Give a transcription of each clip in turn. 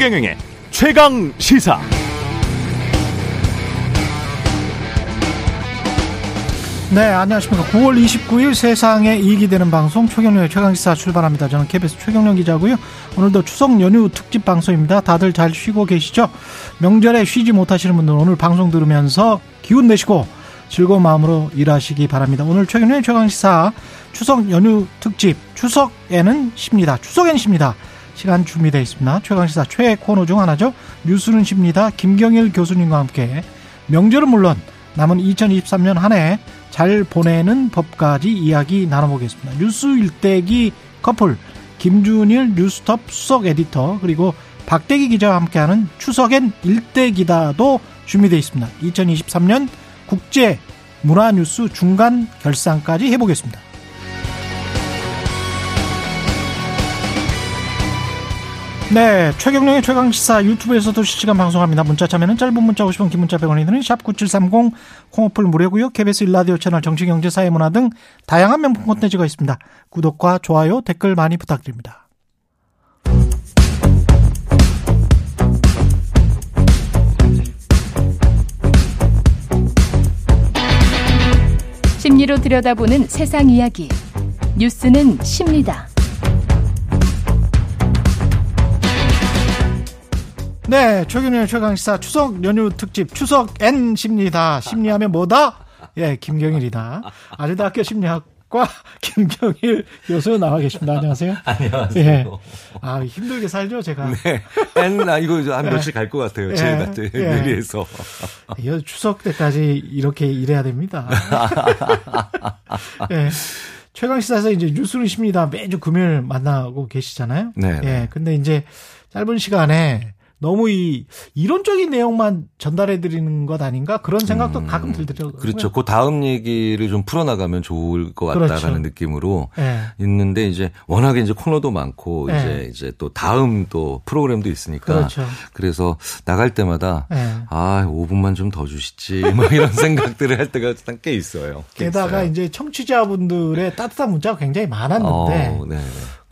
최경영의 최강 시사. 네, 안녕하십니까. 9월 29일 세상에 이익이 되는 방송 최경련의 최강시사 출발합니다. 저는 KBS 최경련 기자고요. 오늘도 추석 연휴 특집 방송입니다. 다들 잘 쉬고 계시죠? 명절에 쉬지 못하시는 분들 오늘 방송 들으면서 기운 내시고 즐거운 마음으로 일하시기 바랍니다. 오늘 최경련의 최강시사 추석 연휴 특집 추석에는 쉽니다. 추석엔 쉽니다. 시간 준비되어 있습니다. 최강시사 최애 코너 중 하나죠. 뉴스는 쉽니다. 김경일 교수님과 함께 명절은 물론 남은 2023년 한 해 잘 보내는 법까지 이야기 나눠보겠습니다. 뉴스 일대기 커플 김준일 뉴스톱 수석 에디터 그리고 박대기 기자와 함께하는 추석엔 일대기다도 준비되어 있습니다. 2023년 국제 문화뉴스 중간 결산까지 해보겠습니다. 네, 최경령의 최강 시사 유튜브에서도 실시간 방송합니다. 문자 참여는 짧은 문자 50원, 긴 문자 100원이 드는 샵 9730 콩오플 무료고요. KBS 일라디오 채널 정치 경제 사회 문화 등 다양한 명품 콘텐츠가 있습니다. 구독과 좋아요, 댓글 많이 부탁드립니다. 심리로 들여다보는 세상 이야기. 뉴스는 십니다. 네, 최경련의 최강시사 추석 연휴 특집 추석 N십니다. 심리하면 뭐다? 예, 김경일이다. 아주대 학교 심리학과 김경일 교수 나와 계십니다. 안녕하세요. 안녕하세요. 예. 아, 힘들게 살죠, 제가. 네. N, 아, 이거 한 며칠 갈 것 같아요. 예. 제가 예. 내리에서. 이 추석 때까지 이렇게 일해야 됩니다. 예. 최강시사에서 이제 뉴스는 십니다. 매주 금요일 만나고 계시잖아요. 네, 네. 예. 근데 이제 짧은 시간에 너무 이 이론적인 내용만 전달해 드리는 것 아닌가 그런 생각도 가끔 들더라고요. 그렇죠. 그 다음 얘기를 좀 풀어나가면 좋을 것 같다라는 그렇죠. 느낌으로 예. 있는데 이제 워낙에 이제 코너도 많고 네. 이제 이제 또 다음 또 프로그램도 있으니까 그렇죠. 래서 나갈 때마다 예. 아 5분만 좀 더 주시지 뭐 이런 생각들을 할 때가 꽤 있어요. 꽤 게다가 있어요. 이제 청취자분들의 따뜻한 문자가 굉장히 많았는데 어, 네, 네.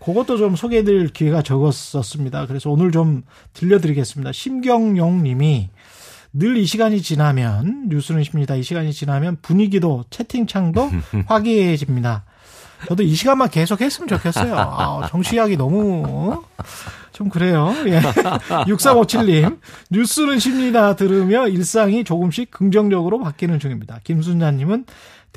그것도 좀 소개해드릴 기회가 적었었습니다. 그래서 오늘 좀 들려드리겠습니다. 심경용 님이 늘 이 시간이 지나면 뉴스는 십니다. 이 시간이 지나면 분위기도 채팅창도 화기애애해집니다. 저도 이 시간만 계속 했으면 좋겠어요. 아, 정치하기 너무 좀 그래요. 예. 6357님 뉴스는 십니다. 들으며 일상이 조금씩 긍정적으로 바뀌는 중입니다. 김순자님은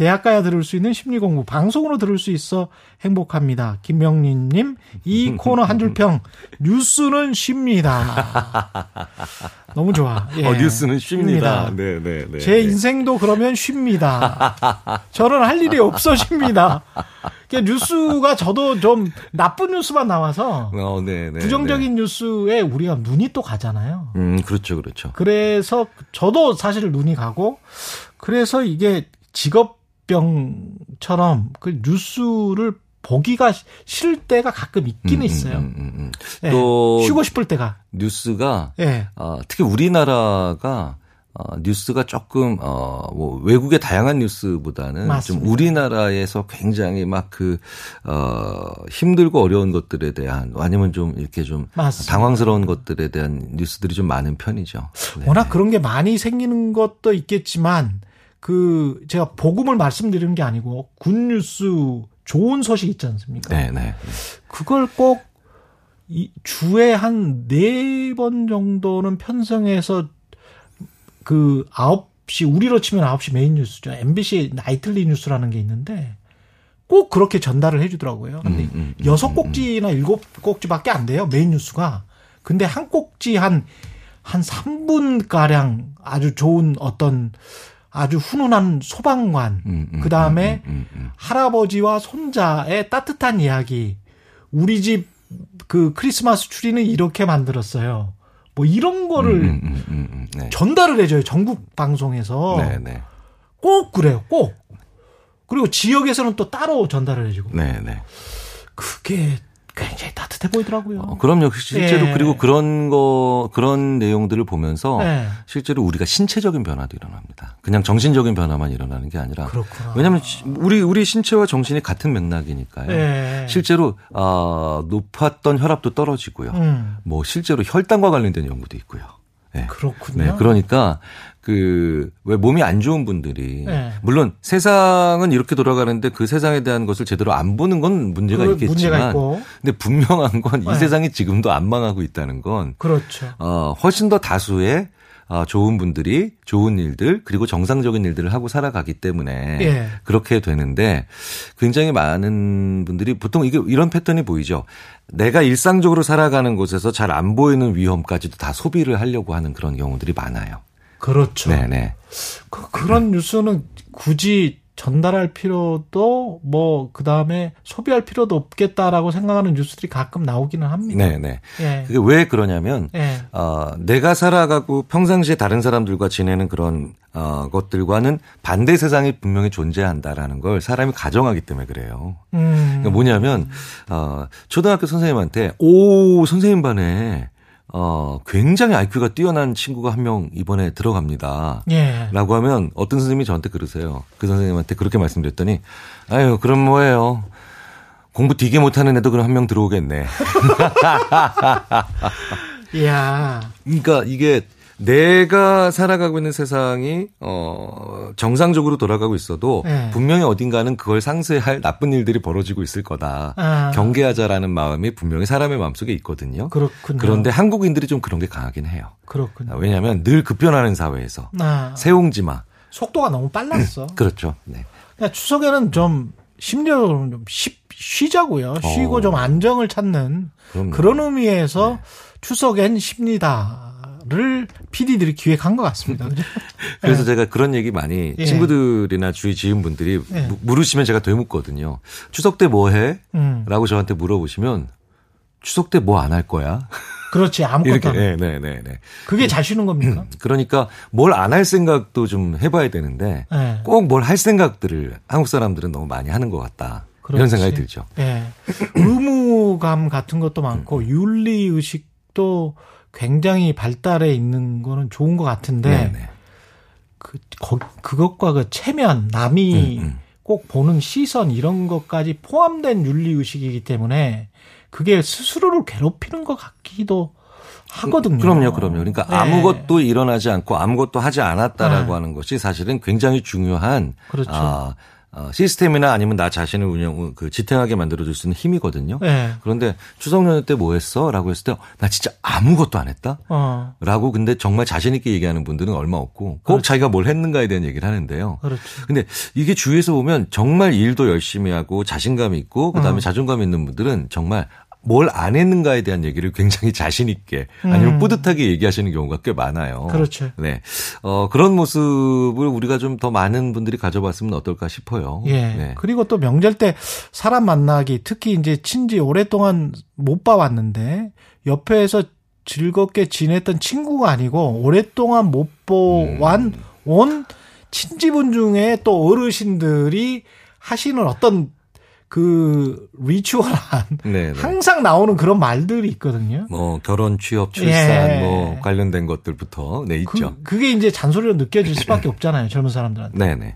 대학 가야 들을 수 있는 심리 공부 방송으로 들을 수 있어 행복합니다. 김명린님 이 코너 한 줄평 뉴스는 쉽니다. 너무 좋아. 예. 어, 뉴스는 쉽니다. 쉽니다. 네, 네, 네. 제 인생도 그러면 쉽니다. 저는 할 일이 없어 쉽니다. 그러니까 뉴스가 저도 좀 나쁜 뉴스만 나와서 어, 네, 네. 부정적인 뉴스에 우리가 눈이 또 가잖아요. 네. 음, 그렇죠, 그렇죠. 그래서 저도 사실 눈이 가고 그래서 이게 직업 병처럼 그 뉴스를 보기가 싫을 때가 가끔 있기는 음, 있어요. 음, 음, 음. 예, 또 쉬고 싶을 때가. 뉴스가 예. 어, 특히 우리나라가 어, 뉴스가 조금 어, 뭐 외국의 다양한 뉴스보다는 맞습니다. 좀 우리나라에서 굉장히 막 그 어, 힘들고 어려운 것들에 대한 아니면 좀 이렇게 좀 맞습니다. 당황스러운 것들에 대한 뉴스들이 좀 많은 편이죠. 네. 워낙 그런 게 많이 생기는 것도 있겠지만 그 제가 복음을 말씀드리는 게 아니고 good news 좋은 소식 있지 않습니까? 네, 네. 그걸 꼭 이 주에 한 네 번 정도는 편성해서 그 9시 우리로 치면 9시 메인 뉴스죠. MBC 나이틀리 뉴스라는 게 있는데 꼭 그렇게 전달을 해 주더라고요. 근데 음, 음, 음, 여섯 음, 꼭지나 일곱 꼭지밖에 안 돼요. 메인 뉴스가. 근데 한 꼭지 한한 3분 가량 아주 좋은 어떤 아주 훈훈한 소방관 음, 음, 그 다음에 음, 음, 음. 할아버지와 손자의 따뜻한 이야기. 우리 집 그 크리스마스 추리는 이렇게 만들었어요. 뭐 이런 거를 음, 음, 음, 음, 네. 전달을 해줘요. 전국 방송에서. 네, 네. 꼭 그래요. 꼭. 그리고 지역에서는 또 따로 전달을 해주고. 네, 네. 그게 굉장히. 비슷해 보이더라고요. 어, 그럼요. 실제로 예. 그리고 그런 거 그런 내용들을 보면서 예. 실제로 우리가 신체적인 변화도 일어납니다. 그냥 정신적인 변화만 일어나는 게 아니라 그렇구나. 왜냐하면 시- 우리 우리 신체와 정신이 같은 맥락이니까요. 예. 실제로 아, 높았던 혈압도 떨어지고요. 음. 뭐 실제로 혈당과 관련된 연구도 있고요. 네. 그렇군요. 네, 그러니까 그 왜 몸이 안 좋은 분들이 네. 물론 세상은 이렇게 돌아가는데 그 세상에 대한 것을 제대로 안 보는 건 문제가 그 있겠지만 문제가. 근데 분명한 건이 네. 세상이 지금도 안 망하고 있다는 건 그렇죠. 어, 훨씬 더 다수의 어, 좋은 분들이 좋은 일들 그리고 정상적인 일들을 하고 살아가기 때문에 예. 그렇게 되는데 굉장히 많은 분들이 보통 이게 이런 패턴이 보이죠. 내가 일상적으로 살아가는 곳에서 잘 안 보이는 위험까지도 다 소비를 하려고 하는 그런 경우들이 많아요. 그렇죠. 네네. 그, 그런 뉴스는 굳이 전달할 필요도 뭐 그다음에 소비할 필요도 없겠다라고 생각하는 뉴스들이 가끔 나오기는 합니다. 네 네. 예. 그게 왜 그러냐면 예. 어, 내가 살아가고 평상시에 다른 사람들과 지내는 그런 어, 것들과는 반대 세상이 분명히 존재한다라는 걸 사람이 가정하기 때문에 그래요. 음. 그러니까 뭐냐면 어, 초등학교 선생님한테 오 선생님 반에 어, 굉장히 IQ가 뛰어난 친구가 한 명 이번에 들어갑니다. 예. 라고 하면 어떤 선생님이 저한테 그러세요. 그 선생님한테 그렇게 말씀드렸더니 아유 그럼 뭐예요. 공부 되게 못하는 애도 그럼 한 명 들어오겠네. 이야. 그러니까 이게 내가 살아가고 있는 세상이 어 정상적으로 돌아가고 있어도 네. 분명히 어딘가는 그걸 상쇄할 나쁜 일들이 벌어지고 있을 거다. 아. 경계하자라는 마음이 분명히 사람의 마음속에 있거든요. 그렇군요. 그런데 한국인들이 좀 그런 게 강하긴 해요. 그렇군요. 왜냐하면 늘 급변하는 사회에서 아, 세옹지마 속도가 너무 빨랐어. 그렇죠. 네. 그러니까 추석에는 좀 심리적으로 좀 쉬, 쉬자고요. 쉬고 어. 좀 안정을 찾는 그럼요. 그런 의미에서 추석엔 쉽니다 를 PD들이 기획한 것 같습니다. 그죠? 그래서 제가 그런 얘기 많이 예. 친구들이나 주위 지인분들이 예. 무- 물으시면 제가 되묻거든요. 추석 때 뭐 해? 음. 라고 저한테 물어보시면 추석 때 뭐 안 할 거야? 그렇지 아무것도. 네, 네, 네, 네. 그게 잘 쉬는 겁니까? 그러니까 뭘 안 할 생각도 좀 해봐야 되는데 네. 꼭뭘 할 생각들을 한국 사람들은 너무 많이 하는 것 같다. 이런 그렇지. 생각이 들죠. 예. 의무감 같은 것도 많고 윤리 의식도 굉장히 발달해 있는 거는 좋은 것 같은데 네, 네. 그 거- 그것과 그 체면 남이 음, 음. 꼭 보는 시선 이런 것까지 포함된 윤리 의식이기 때문에 그게 스스로를 괴롭히는 것 같기도 하거든요. 그럼요, 그럼요. 그러니까 네. 아무것도 일어나지 않고 아무것도 하지 않았다라고 네. 하는 것이 사실은 굉장히 중요한 그렇죠. 아, 어, 시스템이나 아니면 나 자신을 운영 그 지탱하게 만들어줄 수 있는 힘이거든요. 네. 그런데 추석 연휴 때 뭐 했어? 라고 했을 때 나 진짜 아무것도 안 했다? 어 라고 근데 정말 자신 있게 얘기하는 분들은 얼마 없고 꼭 그렇죠. 자기가 뭘 했는가에 대한 얘기를 하는데요. 그렇죠. 근데 이게 주위에서 보면 정말 일도 열심히 하고 자신감 있고 그다음에 음. 자존감 있는 분들은 정말 뭘 안 했는가에 대한 얘기를 굉장히 자신 있게 아니면 음. 뿌듯하게 얘기하시는 경우가 꽤 많아요. 그렇죠. 네. 어, 그런 모습을 우리가 좀 더 많은 분들이 가져봤으면 어떨까 싶어요. 예. 네. 그리고 또 명절 때 사람 만나기 특히 이제 친지 오랫동안 못 봐왔는데 옆에서 즐겁게 지냈던 친구가 아니고 오랫동안 못 보완 음. 온 친지분 중에 또 어르신들이 하시는 어떤 그 리추얼한 네, 네. 항상 나오는 그런 말들이 있거든요. 뭐 결혼, 취업, 출산 예. 뭐 관련된 것들부터 네 있죠. 그, 그게 이제 잔소리로 느껴질 수밖에 없잖아요. 젊은 사람들한테. 네네.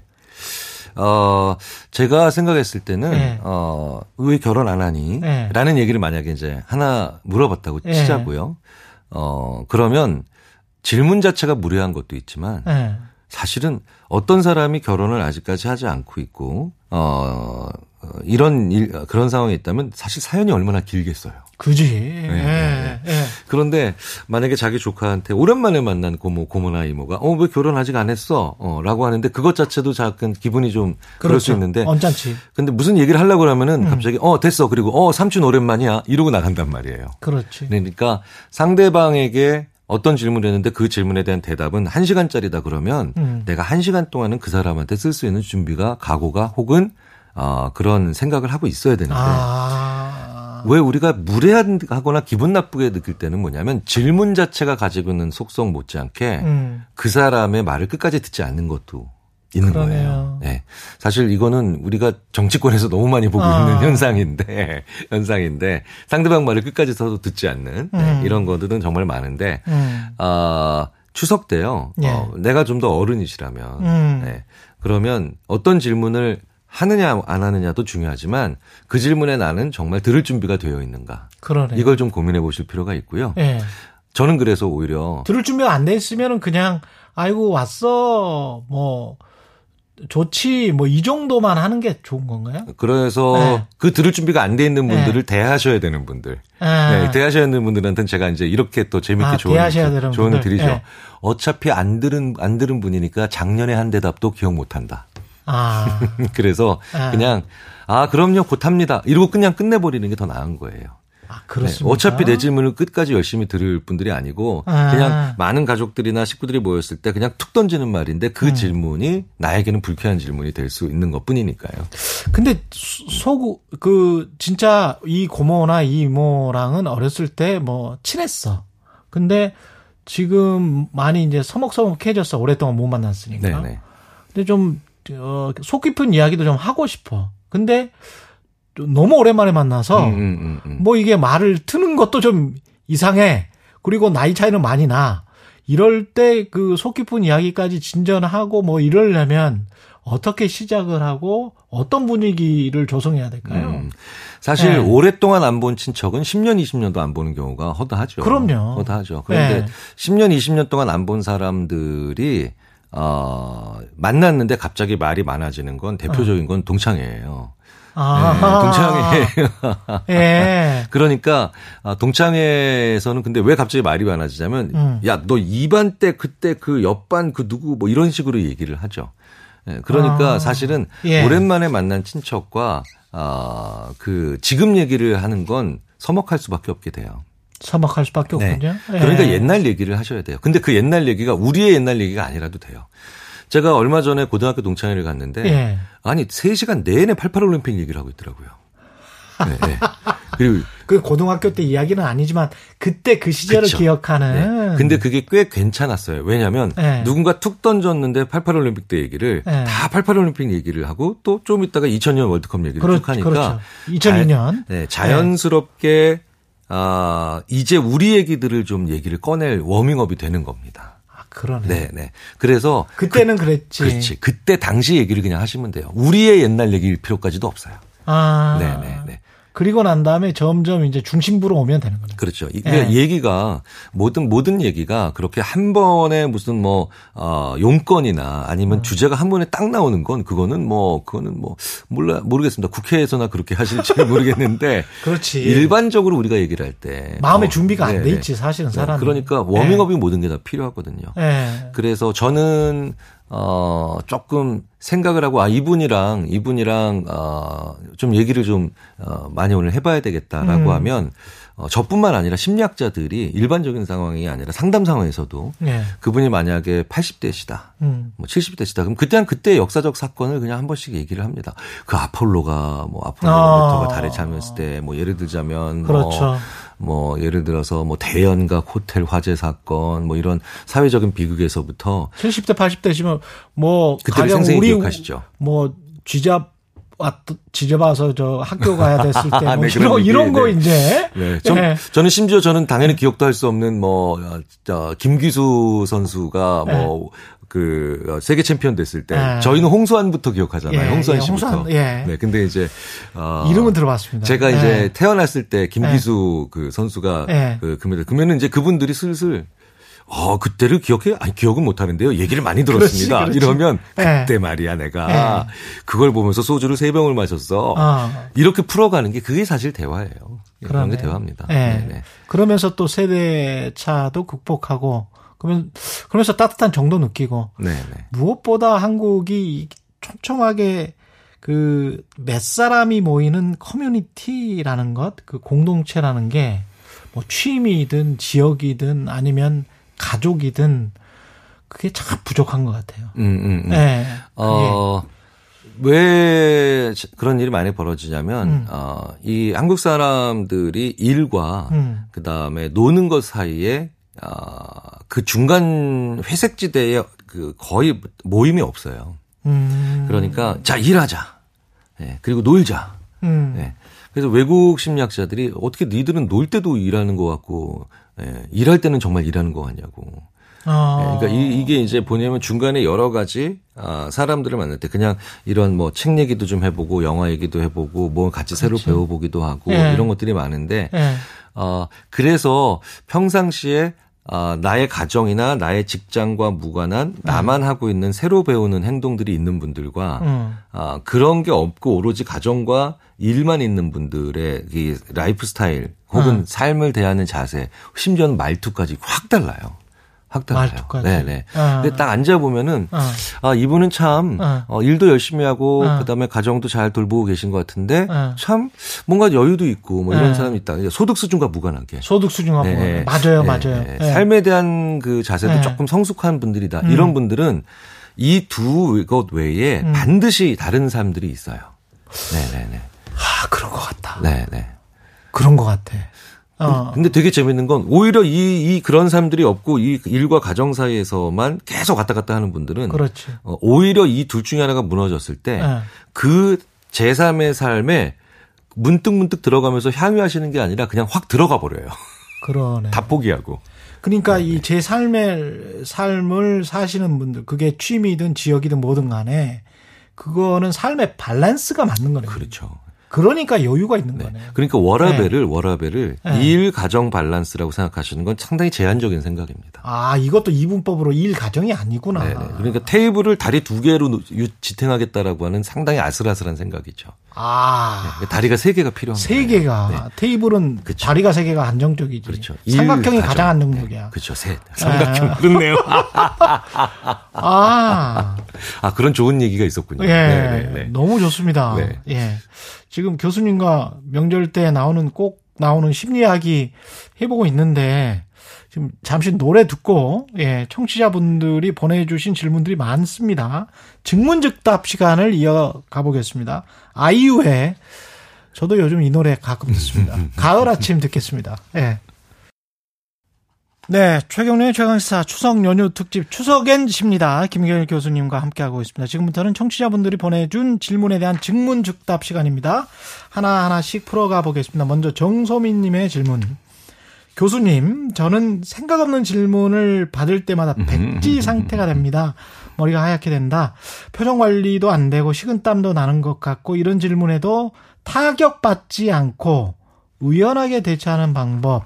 어, 제가 생각했을 때는, 네. 어, 왜 결혼 안 하니? 네. 라는 얘기를 만약에 이제 하나 물어봤다고 네. 치자고요. 어, 그러면 질문 자체가 무례한 것도 있지만, 예. 사실은 어떤 사람이 결혼을 아직까지 하지 않고 있고, 어, 어, 이런 일, 그런 상황에 있다면 사실 사연이 얼마나 길겠어요. 그지. 네, 예. 예. 그런데 만약에 자기 조카한테 오랜만에 만난 고모, 고모나 이모가 어, 왜 결혼 아직 안 했어? 어, 라고 하는데 그것 자체도 잠깐 기분이 좀 그럴 수 그렇죠. 있는데 언짢지. 근데 무슨 얘기를 하려고 그러면은 음. 갑자기 어, 됐어. 그리고 어, 삼촌 오랜만이야. 이러고 나간단 말이에요. 그렇지. 그러니까 상대방에게 어떤 질문을 했는데 그 질문에 대한 대답은 한시간짜리다 그러면 음. 내가 한시간 동안은 그 사람한테 쓸 수 있는 준비가 각오가 혹은 어, 그런 생각을 하고 있어야 되는데 아. 왜 우리가 무례하거나 기분 나쁘게 느낄 때는 뭐냐면 질문 자체가 가지고 있는 속성 못지않게 음. 그 사람의 말을 끝까지 듣지 않는 것도 있는 그러네요. 거예요. 네. 사실 이거는 우리가 정치권에서 너무 많이 보고 아. 있는 현상인데 현상인데 상대방 말을 끝까지 서도 듣지 않는 네, 음. 이런 것들은 정말 많은데 음. 아 추석 때요. 예. 어, 내가 좀 더 어른이시라면 음. 네. 그러면 어떤 질문을 하느냐 안 하느냐도 중요하지만 그 질문에 나는 정말 들을 준비가 되어 있는가 그러네. 이걸 좀 고민해 보실 필요가 있고요. 예. 저는 그래서 오히려 들을 준비가 안 돼 있으면은 그냥 아이고 왔어 뭐 좋지 뭐 이 정도만 하는 게 좋은 건가요? 그래서 네. 그 들을 준비가 안 돼 있는 분들을 대하셔야 되는 분들. 아, 네, 대하셔야 되는 분들한테는 제가 이제 이렇게 또 재밌게 아, 조언, 대하셔야 되는 조언을 분들. 드리죠. 네. 어차피 안 들은, 안 들은 분이니까 작년에 한 대답도 기억 못 한다. 아, 그래서 아. 그냥, 아, 그럼요, 곧 합니다. 이러고 그냥 끝내버리는 게 더 나은 거예요. 아 네, 그렇습니다. 어차피 내 질문을 끝까지 열심히 들을 분들이 아니고 아. 그냥 많은 가족들이나 식구들이 모였을 때 그냥 툭 던지는 말인데 그 음. 질문이 나에게는 불쾌한 질문이 될 수 있는 것 뿐이니까요. 근데 소그 진짜 이 고모나 이 이모랑은 어렸을 때 뭐 친했어. 근데 지금 많이 이제 서먹서먹해졌어. 오랫동안 못 만났으니까. 네네. 근데 좀, 어, 속 깊은 이야기도 좀 하고 싶어. 근데 좀 너무 오랜만에 만나서 음, 음, 음, 음. 뭐 이게 말을 트는 것도 좀 이상해. 그리고 나이 차이는 많이 나. 이럴 때 그 속 깊은 이야기까지 진전하고 뭐 이러려면 어떻게 시작을 하고 어떤 분위기를 조성해야 될까요? 음. 사실 네. 오랫동안 안 본 친척은 10년, 20년도 안 보는 경우가 허다하죠. 그럼요. 허다하죠. 그런데 네. 10년, 20년 동안 안 본 사람들이 어, 만났는데 갑자기 말이 많아지는 건 대표적인 건 동창회예요. 아, 네, 동창회. 예. 그러니까 아, 동창회에서는 근데 왜 갑자기 말이 많아지냐면 음. 야너 2반 때 그때 그 옆반 그 누구 뭐 이런 식으로 얘기를 하죠. 예, 그러니까 아, 사실은 예. 오랜만에 만난 친척과 아, 그 지금 얘기를 하는 건 서먹할 수밖에 없게 돼요. 서먹할 수밖에 네. 없군요. 예. 그러니까 옛날 얘기를 하셔야 돼요. 근데 그 옛날 얘기가 우리의 옛날 얘기가 아니라도 돼요. 제가 얼마 전에 고등학교 동창회를 갔는데 예. 아니 3시간 내내 88올림픽 얘기를 하고 있더라고요. 네, 네. 그리고 그 고등학교 때 이야기는 아니지만 그때 그 시절을 그쵸. 기억하는. 네. 근데 그게 꽤 괜찮았어요. 왜냐하면 네. 누군가 툭 던졌는데 88올림픽 때 얘기를 네. 다 88올림픽 얘기를 하고 또 좀 있다가 2000년 월드컵 얘기를 그렇, 쭉 하니까 그렇죠. 2002년. 자, 네, 자연스럽게 아 이제 우리 얘기들을 좀 얘기를 꺼낼 워밍업이 되는 겁니다. 아, 그러네. 네, 네. 그래서 그때는 그 랬지. 그렇지. 그때 당시 얘기를 그냥 하시면 돼요. 우리의 옛날 얘기일 필요까지도 없어요. 아. 네, 네, 네. 그리고 난 다음에 점점 이제 중심부로 오면 되는 거죠. 그렇죠. 이게 네. 얘기가 모든 모든 얘기가 그렇게 한 번에 무슨 뭐 어, 용건이나 음. 아니면 주제가 한 번에 딱 나오는 건 그거는 뭐 그거는 뭐 몰라 모르겠습니다. 국회에서나 그렇게 하실지 모르겠는데 그렇지. 일반적으로 우리가 얘기를 할 때 마음의 어, 준비가 안 네, 돼 네. 있지, 사실은 네, 사람이. 그러니까 워밍업이 모든 게 다 필요하거든요. 예. 그래서 저는 어 조금 생각을 하고 아 이분이랑 이분이랑 어 좀 얘기를 좀 어, 많이 오늘 해봐야 되겠다라고 음. 하면 어, 저뿐만 아니라 심리학자들이 일반적인 상황이 아니라 상담 상황에서도 예. 그분이 만약에 80대시다. 음. 뭐 70대시다. 그럼 그때는 그때 역사적 사건을 그냥 한 번씩 얘기를 합니다. 그 아폴로가 뭐 아폴로 아. 달에 참였을 때뭐 예를 들자면 그렇죠. 뭐, 뭐 예를 들어서 뭐 대연각 호텔 화재 사건 뭐 이런 사회적인 비극에서부터 70대, 80대시면 뭐 가령 생생히 우리 기억하시죠. 뭐 쥐잡 왔 지져봐서 저 학교 가야 됐을 때 뭐 네, 이런, 그런 얘기, 이런 거 네. 이제 네. 전, 예. 저는 심지어 저는 당연히 기억도 할 수 없는 뭐, 어, 저, 김기수 선수가 뭐, 그, 어, 세계 챔피언 됐을 때, 네. 저희는 홍수환부터 기억하잖아요. 예, 홍수환 예, 씨부터. 홍수환, 예. 네, 근데 이제, 어, 이름은 들어봤습니다. 제가 예. 이제 태어났을 때 김기수 그 선수가 예. 그 금메달, 그러면은 이제 그분들이 슬슬 어, 그때를 기억해? 아니, 기억은 못 하는데요. 얘기를 많이 들었습니다. 그렇지, 그렇지. 이러면 예. 그때 말이야, 내가. 그걸 보면서 소주를 세 병을 마셨어. 아. 이렇게 풀어가는 게 그게 사실 대화예요. 그런 게. 대화입니다. 예. 네, 네. 그러면서 또 세대 차도 극복하고 그러면 그러면서 따뜻한 정도 느끼고 네, 네. 무엇보다 한국이 촘촘하게 그 몇 사람이 모이는 커뮤니티라는 것, 그 공동체라는 게 뭐 취미든 지역이든 아니면 가족이든 그게 참 부족한 것 같아요. 음, 음, 음. 네. 어, 왜 그런 일이 많이 벌어지냐면, 음. 어, 이 한국 사람들이 일과 음. 그 다음에 노는 것 사이에, 어, 그 중간 회색지대에 그 거의 모임이 없어요. 음. 그러니까 자 일하자. 예, 그리고 놀자. 음. 예. 그래서 외국 심리학자들이 어떻게 니들은 놀 때도 일하는 것 같고 예, 일할 때는 정말 일하는 것 같냐고. 어. 예, 그러니까 이, 게 이제 보냐면 중간에 여러 가지 아, 사람들을 만날 때 그냥 이런 뭐 책 얘기도 좀 해보고 영화 얘기도 해보고 뭐 같이 새로 배워보기도 하고 예. 이런 것들이 많은데 예. 어, 그래서 평상시에 아, 나의 가정이나 나의 직장과 무관한 나만 하고 있는 새로 배우는 행동들이 있는 분들과 음. 아, 그런 게 없고 오로지 가정과 일만 있는 분들의 이 라이프 스타일 혹은 음. 삶을 대하는 자세, 심지어는 말투까지 확 달라요. 말투까지. 네네. 아. 근데 딱 앉아 보면은 어. 아 이분은 참 어. 어, 일도 열심히 하고 어. 그다음에 가정도 잘 돌보고 계신 것 같은데 어. 참 뭔가 여유도 있고 뭐 이런 어. 사람이 있다. 소득 수준과 무관하게. 소득 수준과 뭐 네, 맞아요, 네, 맞아요. 네. 예. 삶에 대한 그 자세도 네. 조금 성숙한 분들이다. 음. 이런 분들은 이 두 것 외에 음. 반드시 다른 사람들이 있어요. 네네네. 아, 그런 것 같다. 네네. 그런 것 같아. 어. 근데 되게 재밌는 건 오히려 이, 이 그런 사람들이 없고 이 일과 가정 사이에서만 계속 왔다 갔다 하는 분들은 그렇지. 어, 오히려 이 둘 중에 하나가 무너졌을 때 예. 그 제3의 삶에 문득 문득 들어가면서 향유하시는 게 아니라 그냥 확 들어가 버려요. 그러네. 다 포기하고. 그러니까 이제 삶의 삶을 사시는 분들 그게 취미든 지역이든 뭐든 간에 그거는 삶의 밸런스가 맞는 거네요. 그렇죠. 그러니까 여유가 있는 네. 거네. 그러니까 워라벨을 워라벨을 네. 일 가정 밸런스라고 생각하시는 건 상당히 제한적인 생각입니다. 아, 이것도 이분법으로 일 가정이 아니구나. 네네. 그러니까 테이블을 다리 두 개로 지탱하겠다라고 하는 상당히 아슬아슬한 생각이죠. 아, 그러니까 다리가 세 개가 필요한 세. 개가 네. 테이블은 그쵸. 다리가 세 개가 안정적이지. 그렇죠. 삼각형이 일 가장 가정. 안정적이야. 네. 그렇죠. 셋. 삼각형. 아. 그렇네요. 아, 아, 그런 좋은 얘기가 있었군요. 예, 네네네. 너무 좋습니다. 네. 예, 지금 교수님과 명절 때 나오는 꼭 나오는 심리학이 해보고 있는데 지금 잠시 노래 듣고 예, 청취자분들이 보내주신 질문들이 많습니다. 증문즉답 시간을 이어가 보겠습니다. 아이유의 저도 요즘 이 노래 가끔 듣습니다. 가을 아침 듣겠습니다. 예. 네, 최경련의 최강시사 추석 연휴 특집 추석엔 십니다. 김경일 교수님과 함께하고 있습니다. 지금부터는 청취자분들이 보내준 질문에 대한 증문즉답 시간입니다. 하나하나씩 풀어가 보겠습니다. 먼저 정소민님의 질문. 교수님, 저는 생각 없는 질문을 받을 때마다 백지 상태가 됩니다. 머리가 하얗게 된다. 표정 관리도 안 되고 식은땀도 나는 것 같고 이런 질문에도 타격받지 않고 의연하게 대처하는 방법.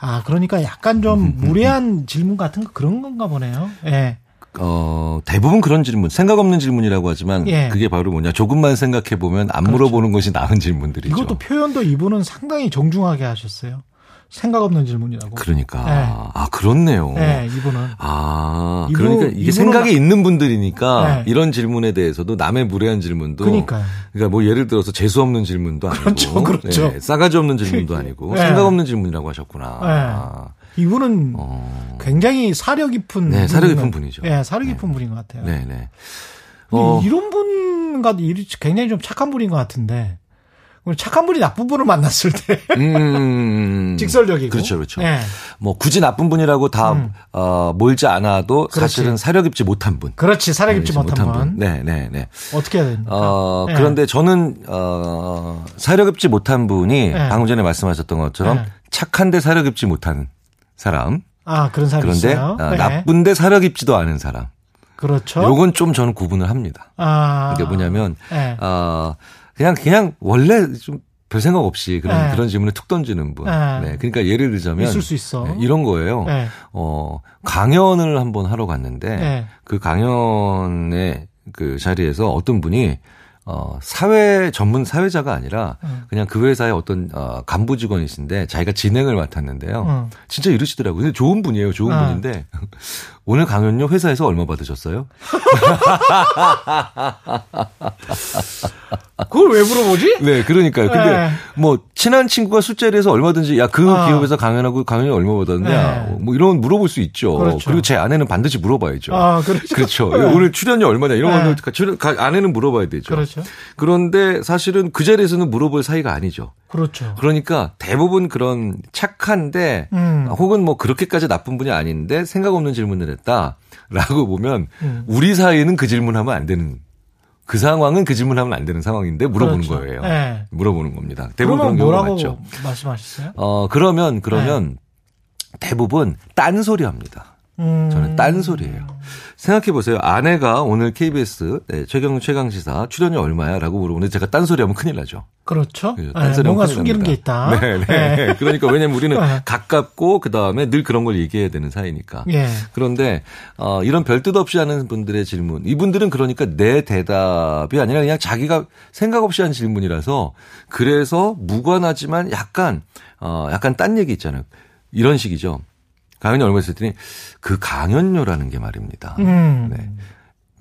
아, 그러니까 약간 좀 무례한 질문 같은 거 그런 건가 보네요. 예. 어, 대부분 그런 질문, 생각 없는 질문이라고 하지만 예. 그게 바로 뭐냐. 조금만 생각해 보면 안 물어보는 것이 나은 질문들이죠. 이것도 표현도 이분은 상당히 정중하게 하셨어요. 생각 없는 질문이라고. 그러니까. 네. 아, 그렇네요. 네, 이분은. 아, 이분- 그러니까 이게 생각이 있는 분들이니까 네. 이런 질문에 대해서도 남의 무례한 질문도 그러니까요. 그러니까 뭐 예를 들어서 재수 없는 질문도 아니고 그렇죠, 그렇죠. 네, 싸가지 없는 질문도 아니고 네. 생각 없는 질문이라고 하셨구나. 네. 아, 이분은 어. 굉장히 사려 깊은. 네, 사려 깊은 분이죠. 네, 사려 깊은 분인 것 같아요. 네, 네. 어, 이런 분과 이- 굉장히 좀 착한 분인 것 같은데. 착한 분이 나쁜 분을 만났을 때 음, 직설적이고. 그렇죠, 그렇죠. 네. 뭐 굳이 나쁜 분이라고 다 음. 어, 몰지 않아도 그렇지. 사실은 사려 깊지 못한 분. 그렇지, 사려 깊지 못한 분. 네, 네, 네. 어떻게 해야 됩니까? 어, 네. 그런데 저는, 어, 사려 깊지 못한 분이 네. 방금 전에 말씀하셨던 것처럼 네. 착한데 사려 깊지 못한 사람. 아, 그런 사람이 그런데 있어요. 어, 네. 나쁜데 사려 깊지도 않은 사람. 그렇죠. 요건 좀 저는 구분을 합니다. 아. 그게 뭐냐면, 네. 어, 그냥, 그냥 원래 좀 별 생각 없이 그런, 네. 그런 질문을 툭 던지는 분. 네. 네. 그러니까 예를 들자면. 있을 수 있어. 네, 이런 거예요. 네. 어, 강연을 한번 하러 갔는데 네. 그 강연의 그 자리에서 어떤 분이 어, 사회 전문 사회자가 아니라 음. 그냥 그 회사의 어떤 어, 간부 직원이신데 자기가 진행을 맡았는데요. 음. 진짜 이러시더라고요. 근데 좋은 분이에요. 좋은 아. 분인데 오늘 강연료 회사에서 얼마 받으셨어요? 그걸 왜 물어보지? 네, 그러니까요. 근데 네. 뭐 친한 친구가 술자리에서 얼마든지 야그 아. 기업에서 강연하고 강연이 얼마 받았냐 네. 뭐 이런 건 물어볼 수 있죠. 그렇죠. 리고제 아내는 반드시 물어봐야죠. 아, 그렇죠. 그렇죠. 네. 오늘 출연료 얼마냐 이런 네. 거는 가- 아내는 물어봐야 되죠. 그렇죠. 그런데 사실은 그 자리에서는 물어볼 사이가 아니죠. 그렇죠. 그러니까 대부분 그런 착한데 음. 혹은 뭐 그렇게까지 나쁜 분이 아닌데 생각 없는 질문을 했다라고 보면 음. 우리 사이에는 그 질문하면 안 되는 그 상황은 그 질문하면 안 되는 상황인데 물어보는 그렇죠. 거예요. 네. 물어보는 겁니다. 대부분 그런 경우가 뭐라고 많죠. 말씀하셨어요? 어 그러면 그러면 대부분 딴소리 합니다. 음. 저는 딴소리예요. 생각해 보세요. 아내가 오늘 KBS 네, 최경 최강 시사 출연료 얼마야라고 물어보는데 제가 딴소리 하면 큰일 나죠. 그렇죠. 그죠. 네, 딴소리하면 뭔가 숨기는 납니다. 게 있다. 네, 네. 그러니까 왜냐면 우리는 네. 가깝고 그 다음에 늘 그런 걸 얘기해야 되는 사이니까. 예. 그런데 어 이런 별뜻 없이 하는 분들의 질문, 이분들은 그러니까 내 대답이 아니라 그냥 자기가 생각 없이 한 질문이라서 그래서 무관하지만 약간 어 약간 딴 얘기 있잖아요. 이런 식이죠. 강연이 얼마 있었더니 그 강연료라는 게 말입니다. 음. 네.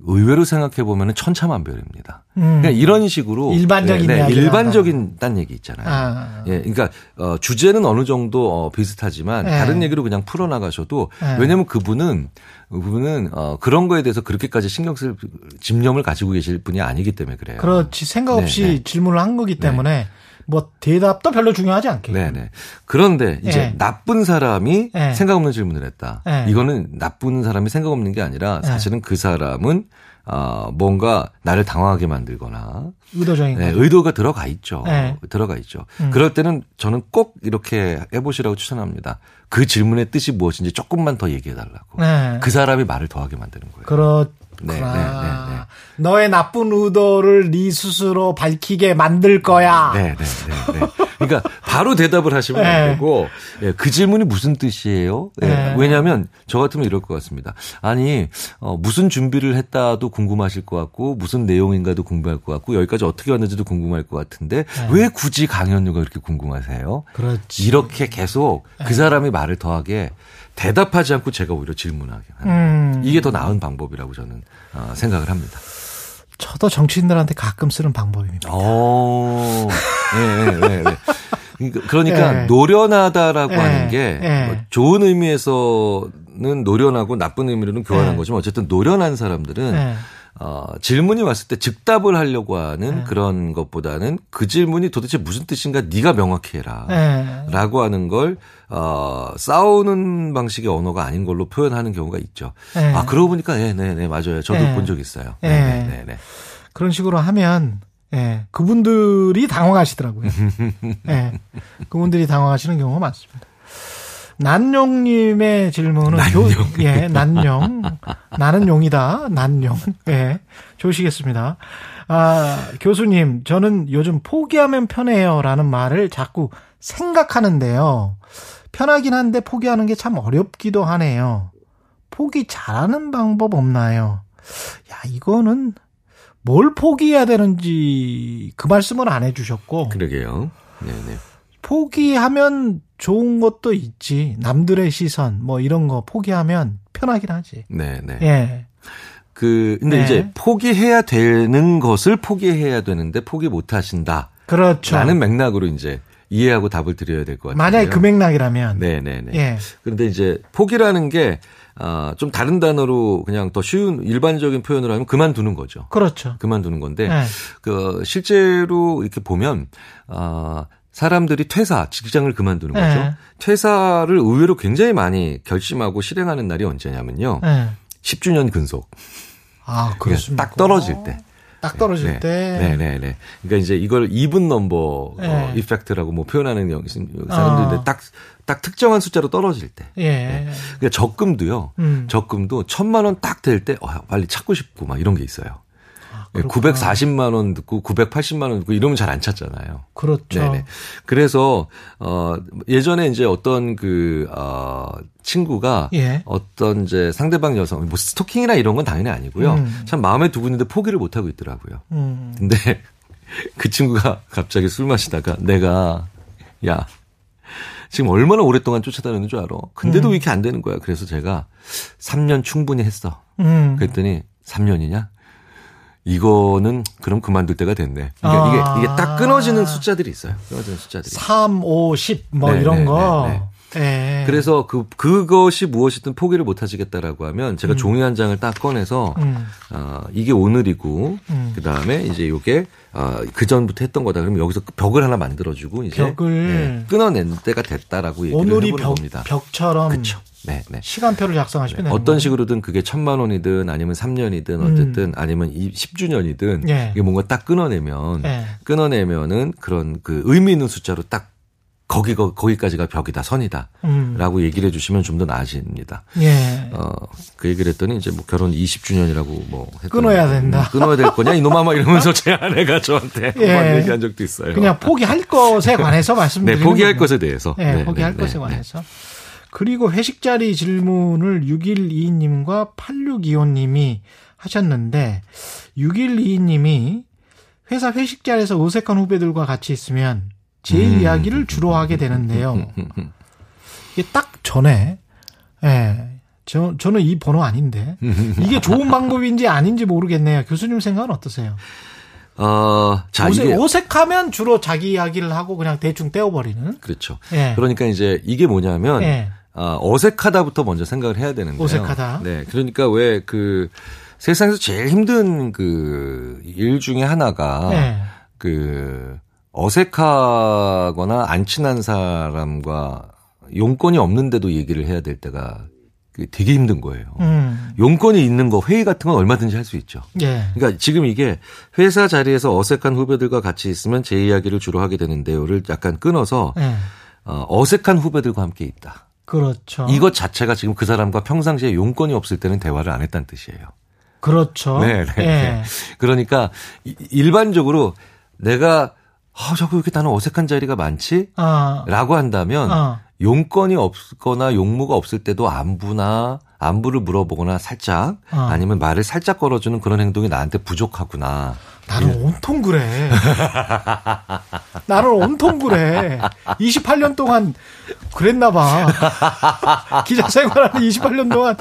의외로 생각해 보면은 천차만별입니다. 음. 그냥 이런 식으로 일반적인 네, 네, 일반적인 딴 얘기 있잖아요. 아. 예, 그러니까 어, 주제는 어느 정도 어, 비슷하지만 네. 다른 얘기로 그냥 풀어 나가셔도 네. 왜냐하면 그분은 그분은 어, 그런 거에 대해서 그렇게까지 신경 쓸 집념을 가지고 계실 분이 아니기 때문에 그래요. 그렇지. 생각 없이 네, 네. 질문을 한 거기 때문에 뭐 대답도 별로 중요하지 않겠죠. 네네. 그런데 이제 예. 나쁜 사람이 예. 생각 없는 질문을 했다. 예. 이거는 나쁜 사람이 생각 없는 게 아니라 사실은 그 사람은 어, 뭔가 나를 당황하게 만들거나 의도적인 네, 거. 의도가 들어가 있죠. 네. 들어가 있죠. 음. 그럴 때는 저는 꼭 이렇게 해보시라고 추천합니다. 그 질문의 뜻이 무엇인지 조금만 더 얘기해 달라고. 네. 그 사람이 말을 더하게 만드는 거예요. 그렇구나. 네, 네, 네, 네. 너의 나쁜 의도를 네 스스로 밝히게 만들 거야. 네, 네, 네, 네. 그러니까 바로 대답을 하시면 네. 안 되고 예, 그 질문이 무슨 뜻이에요? 예, 네. 왜냐하면 저 같으면 이럴 것 같습니다. 아니 어, 무슨 준비를 했다도 궁금하실 것 같고 무슨 내용인가도 궁금할 것 같고 여기까지 어떻게 왔는지도 궁금할 것 같은데 네. 왜 굳이 강연료가 그렇게 궁금하세요? 그렇지. 이렇게 계속 네. 그 사람이 말을 더하게 대답하지 않고 제가 오히려 질문하게 하는 음. 이게 더 나은 방법이라고 저는 어, 생각을 합니다. 저도 정치인들한테 가끔 쓰는 방법입니다. 어, 네, 네, 네. 네. 그러니까- 그러니까 네. 노련하다라고 네. 하는 게 네. 뭐 좋은 의미에서는 노련하고 나쁜 의미로는 교환한 네. 거지만 어쨌든 노련한 사람들은 네. 어, 질문이 왔을 때 즉답을 하려고 하는 네. 그런 것보다는 그 질문이 도대체 무슨 뜻인가 네가 명확히 해라. 네. 라고 하는 걸, 어, 싸우는 방식의 언어가 아닌 걸로 표현하는 경우가 있죠. 네. 아, 그러고 보니까, 네, 네, 네, 맞아요. 저도 네. 본적 있어요. 네. 네, 네, 네, 네. 그런 식으로 하면 예, 그분들이 당황하시더라고요. 예, 그분들이 당황하시는 경우가 많습니다. 난용님의 질문은 교, 예, 난용. 나는 용이다. 난용. 예, 좋으시겠습니다. 아, 교수님, 저는 요즘 포기하면 편해요라는 말을 자꾸 생각하는데요. 편하긴 한데 포기하는 게 참 어렵기도 하네요. 포기 잘하는 방법 없나요? 야, 이거는 뭘 포기해야 되는지 그 말씀을 안 해주셨고 그러게요. 네, 네. 포기하면 좋은 것도 있지 남들의 시선 뭐 이런 거 포기하면 편하긴 하지. 네, 네. 예, 그 근데 네. 이제 포기해야 되는 것을 포기해야 되는데 포기 못 하신다. 그렇죠. 라는 맥락으로 이제 이해하고 답을 드려야 될 것 같아요. 만약에 그 맥락이라면 네, 네, 네. 예, 그런데 이제 포기라는 게 아, 좀 다른 단어로 그냥 더 쉬운 일반적인 표현으로 하면 그만두는 거죠. 그렇죠. 그만두는 건데 예, 그 실제로 이렇게 보면 아 사람들이 퇴사, 직장을 그만두는 거죠. 네. 퇴사를 의외로 굉장히 많이 결심하고 실행하는 날이 언제냐면요. 예. 10주년 근속. 아 그렇습니까? 딱 떨어질 때. 딱 떨어질 네. 때. 네, 네, 네. 그러니까 이제 이걸 이분 넘버 네. 어, 이펙트라고 뭐 표현하는 영- 사람들인데 어. 딱, 딱 특정한 숫자로 떨어질 때. 예. 그러니까 적금도요. 음. 적금도 천만 원 딱 될 때, 어, 빨리 찾고 싶고 막 이런 게 있어요. 예, 아, 그렇구나. 940만 원 듣고 980만 원 듣고 이러면 잘 안 찾잖아요. 그렇죠. 네네. 그래서 어 예전에 이제 어떤 그 어, 친구가 예. 어떤 이제 상대방 여성 뭐 스토킹이나 이런 건 당연히 아니고요. 음. 참 마음에 두고 있는데 포기를 못 하고 있더라고요. 음. 근데 그 친구가 갑자기 술 마시다가 내가 야 지금 얼마나 오랫동안 쫓아다니는 줄 알아. 근데도 왜 이렇게 안 되는 거야. 그래서 제가 3년 충분히 했어. 음. 그랬더니 3년이냐? 이거는 그럼 그만둘 때가 됐네. 그러니까 아. 이게 이게 딱 끊어지는 숫자들이 있어요. 끊어지는 숫자들이. 3, 5, 10, 뭐 네, 이런 네, 거. 네, 예. 그래서 그 그것이 무엇이든 포기를 못 하시겠다라고 하면 제가 종이 한 장을 딱 꺼내서 음. 어, 이게 오늘이고 음. 그다음에 이제 요게 어, 그 전부터 했던 거다. 그러면 여기서 벽을 하나 만들어 주고 이제 벽을. 네, 끊어낸 때가 됐다라고 얘기를 오늘이 해보는 벽, 겁니다. 벽처럼 그렇죠. 네, 네. 시간표를 작성하시면 되는 어떤. 식으로든 그게 천만 원이든 아니면 3년이든 어쨌든 아니면 이 10주년이든 음. 예. 이게 뭔가 딱 끊어내면 예. 끊어내면은 그런 그 의미 있는 숫자로 딱 거기 거, 거기까지가 벽이다 선이다라고 음. 얘기를 해주시면 좀 더 나아집니다. 예. 어, 그 얘기를 했더니 이제 뭐 결혼 20주년이라고 뭐 끊어야 된다. 음, 끊어야 될 거냐 이놈아 막 이러면서 제 아내가 저한테 예. 얘기한 적도 있어요. 그냥 포기할 것에 관해서 네, 말씀드리는 포기할 거군요. 것에 대해서. 네, 네, 포기할 네, 것에 네, 관해서. 그리고 회식 자리 질문을 6122님과 8625님이 하셨는데 6122님이 회사 회식 자리에서 어색한 후배들과 같이 있으면 제 음. 이야기를 주로 하게 되는데요. 이게 딱 전에 예. 저, 저는 이 번호 아닌데 이게 좋은 방법인지 아닌지 모르겠네요. 교수님 생각은 어떠세요? 어, 자 어색, 이게 어색하면 주로 자기 이야기를 하고 그냥 대충 떼어버리는. 그렇죠. 예. 그러니까 이제 이게 뭐냐면 예. 어, 어색하다부터 먼저 생각을 해야 되는데요. 어색하다. 네, 그러니까 왜 그 세상에서 제일 힘든 그 일 중에 하나가 예. 그 어색하거나 안 친한 사람과 용건이 없는데도 얘기를 해야 될 때가 그 되게 힘든 거예요. 음. 용건이 있는 거 회의 같은 건 얼마든지 할 수 있죠. 예. 그러니까 지금 이게 회사 자리에서 어색한 후배들과 같이 있으면 제 이야기를 주로 하게 되는데요를 약간 끊어서 예. 어, 어색한 후배들과 함께 있다. 그렇죠. 이것 자체가 지금 그 사람과 평상시에 용건이 없을 때는 대화를 안 했다는 뜻이에요. 그렇죠. 네, 네. 예. 네. 그러니까 이- 일반적으로 내가 아, 자꾸 이렇게 나는 어색한 자리가 많지? 아, 라고 한다면 어. 용건이 없거나 용무가 없을 때도 안부나 안부를 물어보거나 살짝 어. 아니면 말을 살짝 걸어주는 그런 행동이 나한테 부족하구나. 나는 온통 그래. 나는 온통 그래. 28년 동안 그랬나 봐. 기자 생활하는 28년 동안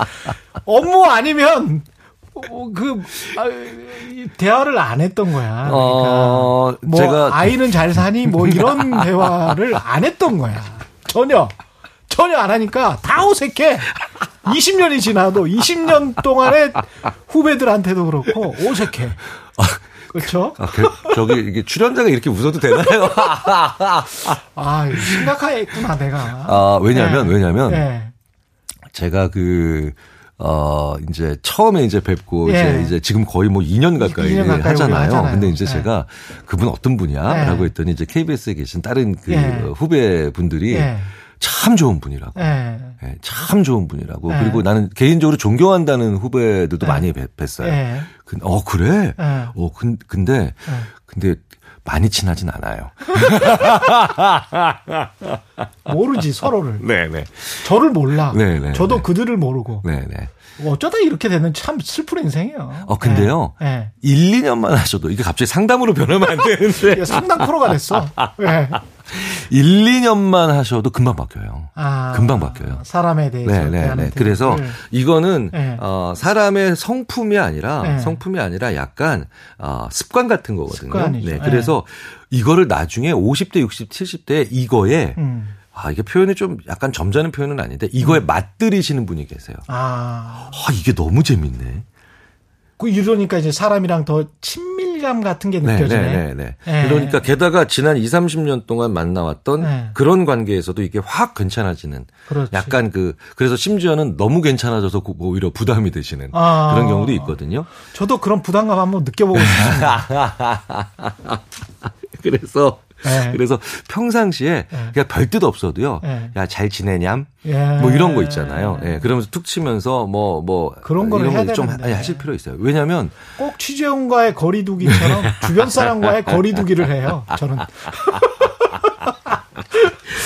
업무 아니면 어, 그 아, 이 대화를 안 했던 거야. 그러니까 어, 뭐 제가 아이는 잘 사니 뭐 이런 대화를 안 했던 거야. 전혀 전혀 안 하니까 다 어색해. 20년이 지나도 20년 동안의 후배들한테도 그렇고 어색해. 그렇죠? 아, 그, 저기 이게 출연자가 이렇게 웃어도 되나요? 아, 심각하겠구나 내가. 아, 왜냐면 네. 왜냐면 네. 제가 그, 어, 이제 처음에 이제 뵙고 예. 이제, 이제 지금 거의 뭐 2년 가까이 2년 가까이 하잖아요. 근데 이제 예. 제가 그분 어떤 분이야? 예. 라고 했더니 이제 KBS에 계신 다른 그 예. 후배 분들이 예. 참 좋은 분이라고. 예. 예, 참 좋은 분이라고. 예. 그리고 나는 개인적으로 존경한다는 후배들도 예. 많이 뵀, 뵀어요. 예. 근- 어, 그래? 예. 어, 근, 근데, 근데 많이 친하진 않아요. 모르지 서로를. 네네. 저를 몰라. 네, 네, 저도 네. 그들을 모르고. 네네. 어쩌다 이렇게 되는 참 슬픈 인생이에요. 어, 근데요. 예. 예. 1, 2년만 하셔도 이게 갑자기 상담으로 변하면 안 되는데. 이게 상당 프로가 됐어. 예. 1, 2년만 하셔도 금방 바뀌어요. 아, 금방 바뀌어요. 사람에 대해서. 네, 네, 네. 그래서 태도를. 이거는 네. 어, 사람의 성품이 아니라 네. 성품이 아니라 약간 어, 습관 같은 거거든요. 습관이죠. 네. 그래서 이거를 나중에 50대, 60, 70대 이거에 음. 아, 이게 표현이 좀 약간 점잖은 표현은 아닌데 이거에 음. 맛들이시는 분이 계세요. 아, 아, 이게 너무 재밌네. 그 이러니까 이제 사람이랑 더 친밀감 같은 게 네, 느껴지네. 네, 네, 네. 네. 그러니까 게다가 지난 2, 30년 동안 만나왔던 네. 그런 관계에서도 이게 확 괜찮아지는 그렇지. 약간 그 그래서 심지어는 너무 괜찮아져서 그 오히려 부담이 되시는 아. 그런 경우도 있거든요. 저도 그런 부담감 한번 느껴보고 싶습니다. 그래서 네. 그래서 평상시에 네. 그냥 별뜻 없어도요. 네. 야잘 지내냠? 예. 뭐 이런 거 있잖아요. 예. 그러면서 툭 치면서 뭐뭐 그런 거를 이런 해야 거좀 되는데. 하실 필요 있어요. 왜냐면 꼭 취재원과의 거리두기처럼 주변 사람과의 거리두기를 해요. 저는.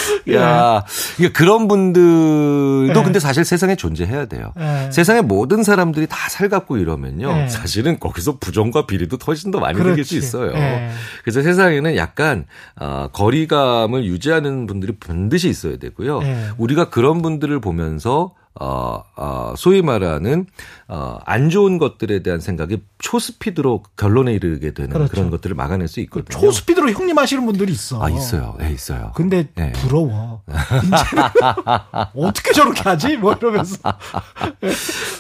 야, 이게 그런 분들도 네. 근데 사실 세상에 존재해야 돼요. 네. 세상에 모든 사람들이 다 살갑고 이러면요. 네. 사실은 거기서 부정과 비리도 훨씬 더 많이 생길 수. 있어요. 네. 그래서 세상에는 약간 어, 거리감을 유지하는 분들이 반드시 있어야 되고요. 네. 우리가 그런 분들을 보면서 어, 어, 소위 말하는, 어, 안 좋은 것들에 대한 생각이 초스피드로 결론에 이르게 되는 그렇죠. 그런 것들을 막아낼 수 있거든요. 초스피드로 형님 하시는 분들이 있어. 아, 있어요. 네, 있어요. 근데 네. 부러워. 이제는 어떻게 저렇게 하지? 뭐 이러면서.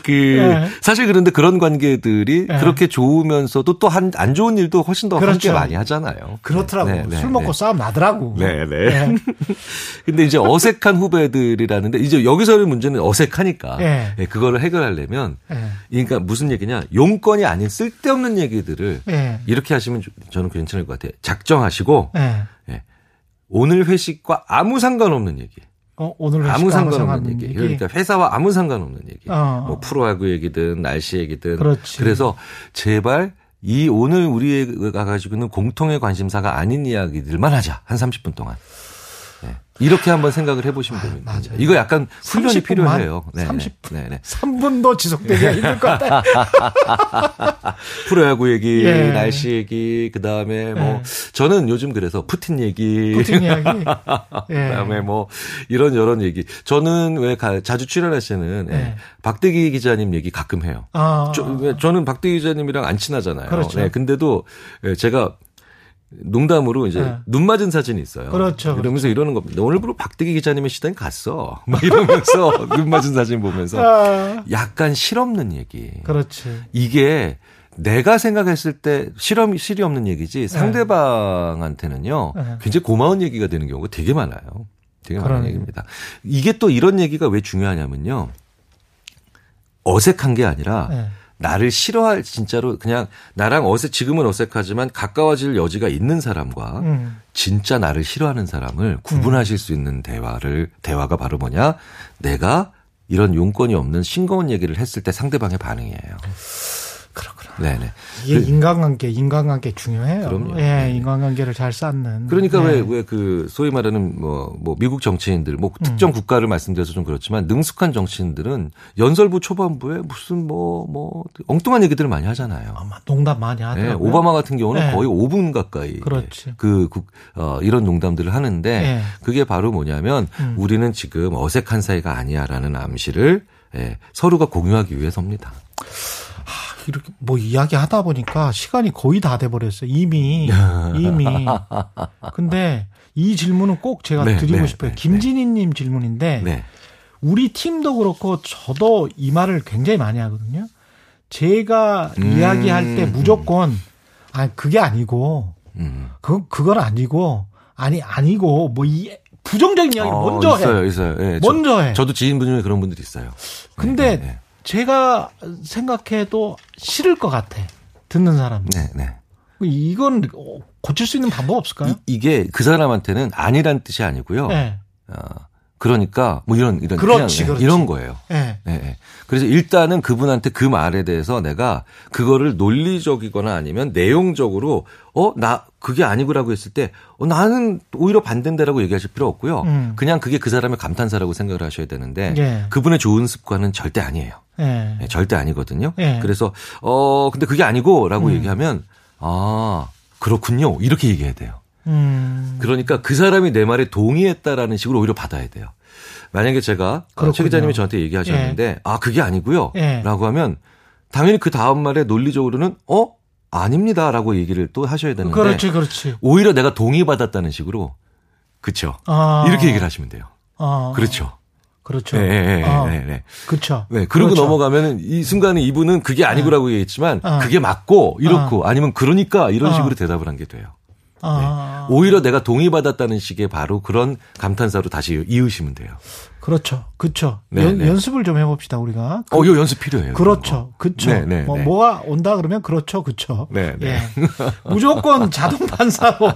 그, 네. 사실 그런데 그런 관계들이 네. 그렇게 좋으면서도 또 한, 안 좋은 일도 훨씬 더 함께 그렇죠. 많이 하잖아요. 그렇더라고. 네, 네, 술 먹고 네. 싸움 나더라고. 네, 네. 근데 이제 어색한 후배들이라는데 이제 여기서의 문제는 어색 하니까 예. 예, 그거를 해결하려면 예. 그러니까 무슨 얘기냐 용건이 아닌 쓸데없는 얘기들을 예. 이렇게 하시면 저- 저는 괜찮을 것 같아요. 작정하시고 예. 예. 오늘 회식과 아무 상관없는 얘기. 어, 오늘 아무 상관없는 상관없는 얘기. 얘기. 그러니까 회사와 아무 상관없는 얘기. 어. 뭐 프로야구 얘기든 날씨 얘기든. 그렇지. 그래서 제발 이 오늘 우리가 가지고 있는 공통의 관심사가 아닌 이야기들만 하자. 한 30분 동안. 네. 이렇게 한번 생각을 해보시면 됩니다. 맞아요. 이거 약간 훈련이 30분 만? 필요해요. 네, 30분. 네, 네. 3분도 지속되기가 힘들 것 같아. 프로야구 얘기, 예. 날씨 얘기, 그 다음에 뭐 예. 저는 요즘 그래서 푸틴 얘기, 푸틴 이야기. 예. 그 다음에 뭐 이런 여러 얘기. 저는 왜 가- 자주 출연하시는 예, 예. 박대기 기자님 얘기 가끔 해요. 아. 저, 왜 저는 박대기 기자님이랑 안 친하잖아요. 그렇죠. 네, 근데도 예, 제가 농담으로 이제 네. 눈 맞은 사진이 있어요. 그렇죠, 이러면서 이러는 겁니다. 오늘부로 박대기 기자님의 시간이 갔어. 막 이러면서 눈 맞은 사진 보면서 아, 약간 실없는 얘기. 그렇지. 이게 내가 생각했을 때 실험 실이 없는 얘기지 상대방한테는요 네. 굉장히 고마운 얘기가 되는 경우가 되게 많아요. 되게 많은 그러네요. 얘기입니다. 이게 또 이런 얘기가 왜 중요하냐면요 어색한 게 아니라 네. 나를 싫어할 진짜로 그냥 나랑 어색 지금은 어색하지만 가까워질 여지가 있는 사람과 음. 진짜 나를 싫어하는 사람을 구분하실 수 있는 대화를 대화가 바로 뭐냐 내가 이런 용건이 없는 싱거운 얘기를 했을 때 상대방의 반응이에요. 네네. 이게 그- 인간관계, 인간관계 중요해요. 그럼요. 예, 네. 인간관계를 잘 쌓는. 그러니까 예. 왜왜 그 소위 말하는 뭐 뭐 미국 정치인들 뭐 음. 특정 국가를 말씀드려서 좀 그렇지만 능숙한 정치인들은 연설부 초반부에 무슨 뭐뭐 엉뚱한 얘기들을 많이 하잖아요. 아마 농담 많이 네, 하더라고요. 오바마 같은 경우는 네. 거의 5분 가까이 그렇지. 그, 국- 어, 이런 농담들을 하는데 예. 그게 바로 뭐냐면 음. 우리는 지금 어색한 사이가 아니야라는 암시를 예, 서로가 공유하기 위해서입니다. 이렇게 뭐 이야기하다 보니까 시간이 거의 다 돼 버렸어요. 이미 이미. 근데 이 질문은 꼭 제가 네, 드리고 네, 싶어요. 네, 김진희님 질문인데 네. 우리 팀도 그렇고 저도 이 말을 굉장히 많이 하거든요. 제가 음. 이야기할 때 무조건 아 그게 아니고 음. 그 그건 아니고 아니 아니고 뭐 이 부정적인 이야기 어, 먼저 있어요, 해. 있어요. 예, 먼저 해. 저도 지인분 중에 그런 분들이 있어요. 근데 네, 네, 제가 생각해도 싫을 것 같아. 듣는 사람. 네, 네. 이건 고칠 수 있는 방법 없을까요? 이, 게그 사람한테는 아니란 뜻이 아니고요. 네. 어, 그러니까 뭐 이런 이런 그렇지, 그냥, 네, 그렇지. 이런 거예요. 네. 예, 예. 그래서 일단은 그분한테 그 말에 대해서 내가 그거를 논리적이거나 아니면 내용적으로 어, 나 그게 아니고라고 했을 때 어, 나는 오히려 반대인데라고 얘기하실 필요 없고요. 음. 그냥 그게 그 사람의 감탄사라고 생각을 하셔야 되는데 예. 그분의 좋은 습관은 절대 아니에요. 네. 예, 절대 아니거든요. 예. 그래서 어, 근데 그게 아니고라고 음. 얘기하면 아, 그렇군요. 이렇게 얘기해야 돼요. 음. 그러니까 그 사람이 내 말에 동의했다라는 식으로 오히려 받아야 돼요. 만약에 제가 그렇군요. 최 기자님이 저한테 얘기하셨는데 아 그게 아니고요. 예. 라고 하면 당연히 그 다음 말에 논리적으로는 어 아닙니다라고 얘기를 또 하셔야 되는데 그렇지, 그렇지. 오히려 내가 동의받았다는 식으로 그쵸 아. 이렇게 얘기를 하시면 돼요. 아. 그렇죠. 그렇죠. 네, 네, 네, 아. 네, 네. 그렇죠. 네, 그러고 그렇죠. 넘어가면은 이 순간에 이분은 그게 아니고라고 얘기했지만 아. 그게 맞고 이렇고 아 니면 그러니까 이런 아. 식으로 대답을 한 게 돼요. 아. 오히려 내가 동의받았다는 식의 바로 그런 감탄사로 다시 이으시면 돼요. 그렇죠. 그렇죠. 네, 연, 네. 연습을 좀 해봅시다, 우리가. 어, 이거 연습 필요해요. 그렇죠. 그렇죠. 네, 네, 뭐, 네. 뭐가 온다 그러면 그렇죠. 그렇죠. 네, 네. 예. 무조건 자동 반사로.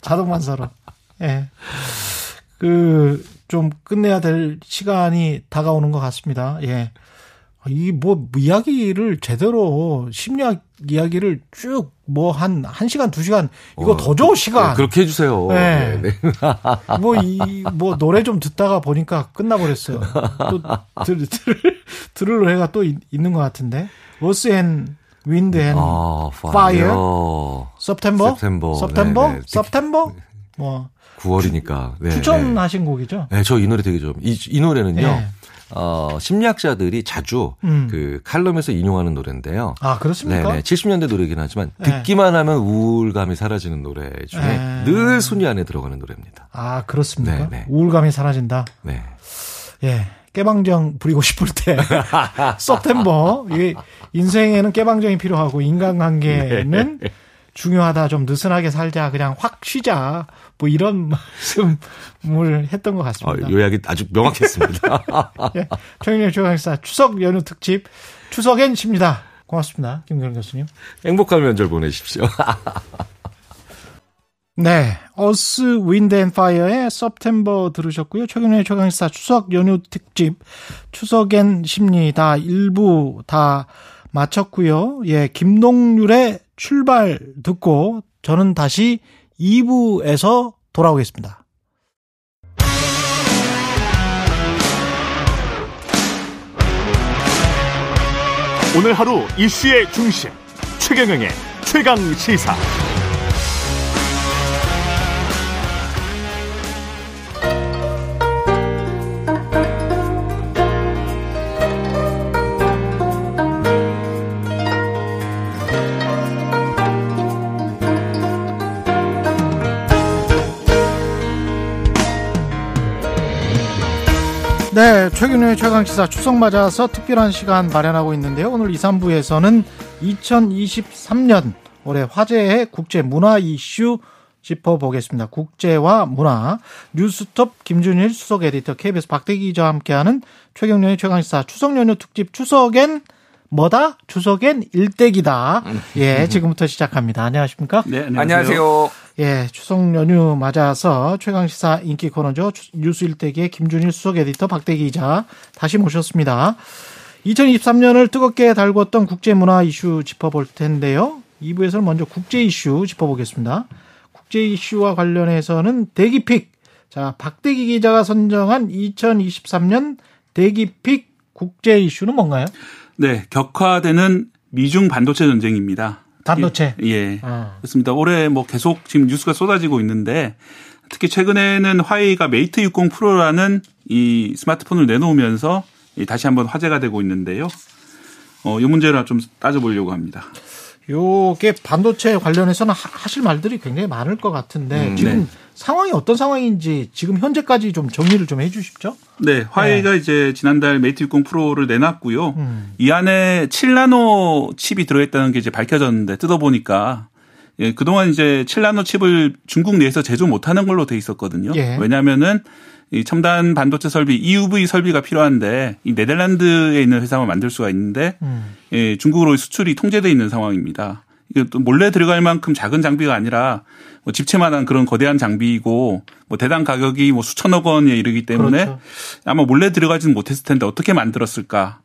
자동 반사로. 예. 그, 좀 끝내야 될 시간이 다가오는 것 같습니다. 예. 이뭐 이야기를 제대로 심리학 이야기를 쭉 뭐한한 시간 두 시간 이거 어, 더 줘 시간 네, 그렇게 해 주세요. 네. 네, 네. 뭐이뭐 노래 좀 듣다가 보니까 끝나 버렸어요. 또 들, 들, 들을 노래가 또 있, 는것 같은데. Earth and Wind and 아, Fire. 파이어. September, September. September, 네, 네. September. 뭐 9월이니까. 네, 추천하신 곡이죠. 네. 네, 저이 노래 되게 좀. 이, 이 노래는요. 예. 어, 심리학자들이 자주 음. 그 칼럼에서 인용하는 노래인데요. 아, 그렇습니까? 네네. 70년대 노래긴 하지만 네. 듣기만 하면 우울감이 사라지는 노래 중에 네. 늘 순위 안에 들어가는 노래입니다. 아, 그렇습니까? 네, 네. 우울감이 사라진다. 네. 예. 깨방정 부리고 싶을 때. September. 이게 인생에는 깨방정이 필요하고 인간관계는 네. 중요하다. 좀 느슨하게 살자. 그냥 확 쉬자. 뭐 이런 말씀을 했던 것 어, 같습니다. 요약이 아주 명확했습니다. 예. 최경영의 최강시사 추석 연휴 특집 추석엔 쉽니다. 고맙습니다. 김경일 교수님. 행복한 명절 보내십시오. 네. 어스 윈드 앤 파이어의 September 들으셨고요. 최경영의 최강시사 추석 연휴 특집 추석엔 십니다. 일부 다 마쳤고요. 예, 김동률의 출발 듣고 저는 다시 2부에서 돌아오겠습니다. 오늘 하루 이슈의 중심 최경영의 최강 시사. 네, 최근의 최강시사 추석 맞아서 특별한 시간 마련하고 있는데요. 오늘 2, 3부에서는 2023년 올해 화제의 국제 문화 이슈 짚어보겠습니다. 국제와 문화 뉴스톱 김준일 수석 에디터 KBS 박대기 기자와 함께하는 최경련의 최강시사 추석 연휴 특집 추석엔 뭐다? 추석엔 일대기다. 예, 지금부터 시작합니다. 안녕하십니까? 네, 안녕하세요. 예, 추석 연휴 맞아서 최강시사 인기 코너죠. 추- 뉴스 일대기의 김준일 수석 에디터 박대기 기자 다시 모셨습니다. 2023년을 뜨겁게 달궜던 국제문화 이슈 짚어볼 텐데요. 2부에서는 먼저 국제 이슈 짚어보겠습니다. 국제 이슈와 관련해서는 대기픽. 자, 박대기 기자가 선정한 2023년 대기픽 국제 이슈는 뭔가요? 네, 격화되는 미중 반도체 전쟁입니다. 반도체. 예. 아. 그렇습니다. 올해 뭐 계속 지금 뉴스가 쏟아지고 있는데 특히 최근에는 화웨이가 메이트 60 프로라는 이 스마트폰을 내놓으면서 이 다시 한번 화제가 되고 있는데요. 어, 이 문제를 좀 따져보려고 합니다. 요게 반도체 관련해서는 하- 하실 말들이 굉장히 많을 것 같은데 음, 지금 네. 상황이 어떤 상황인지 지금 현재까지 좀 정리를 좀 해주십시오. 네, 화웨이가 이제 지난달 메이트 60 프로를 내놨고요. 음. 이 안에 7나노 칩이 들어있다는 게 이제 밝혀졌는데 뜯어보니까 예, 그동안 이제 7나노 칩을 중국 내에서 제조 못하는 걸로 돼 있었거든요. 예. 왜냐하면은 이 첨단 반도체 설비 EUV 설비가 필요한데 이 네덜란드에 있는 회사만 만들 수가 있는데 음. 예, 중국으로 수출이 통제돼 있는 상황입니다. 이게 또 몰래 들어갈 만큼 작은 장비가 아니라 뭐 집채만한 그런 거대한 장비이고 뭐 대당 가격이 뭐 수천억 원에 이르기 때문에 그렇죠. 아마 몰래 들어가지는 못했을 텐데 어떻게 만들었을까?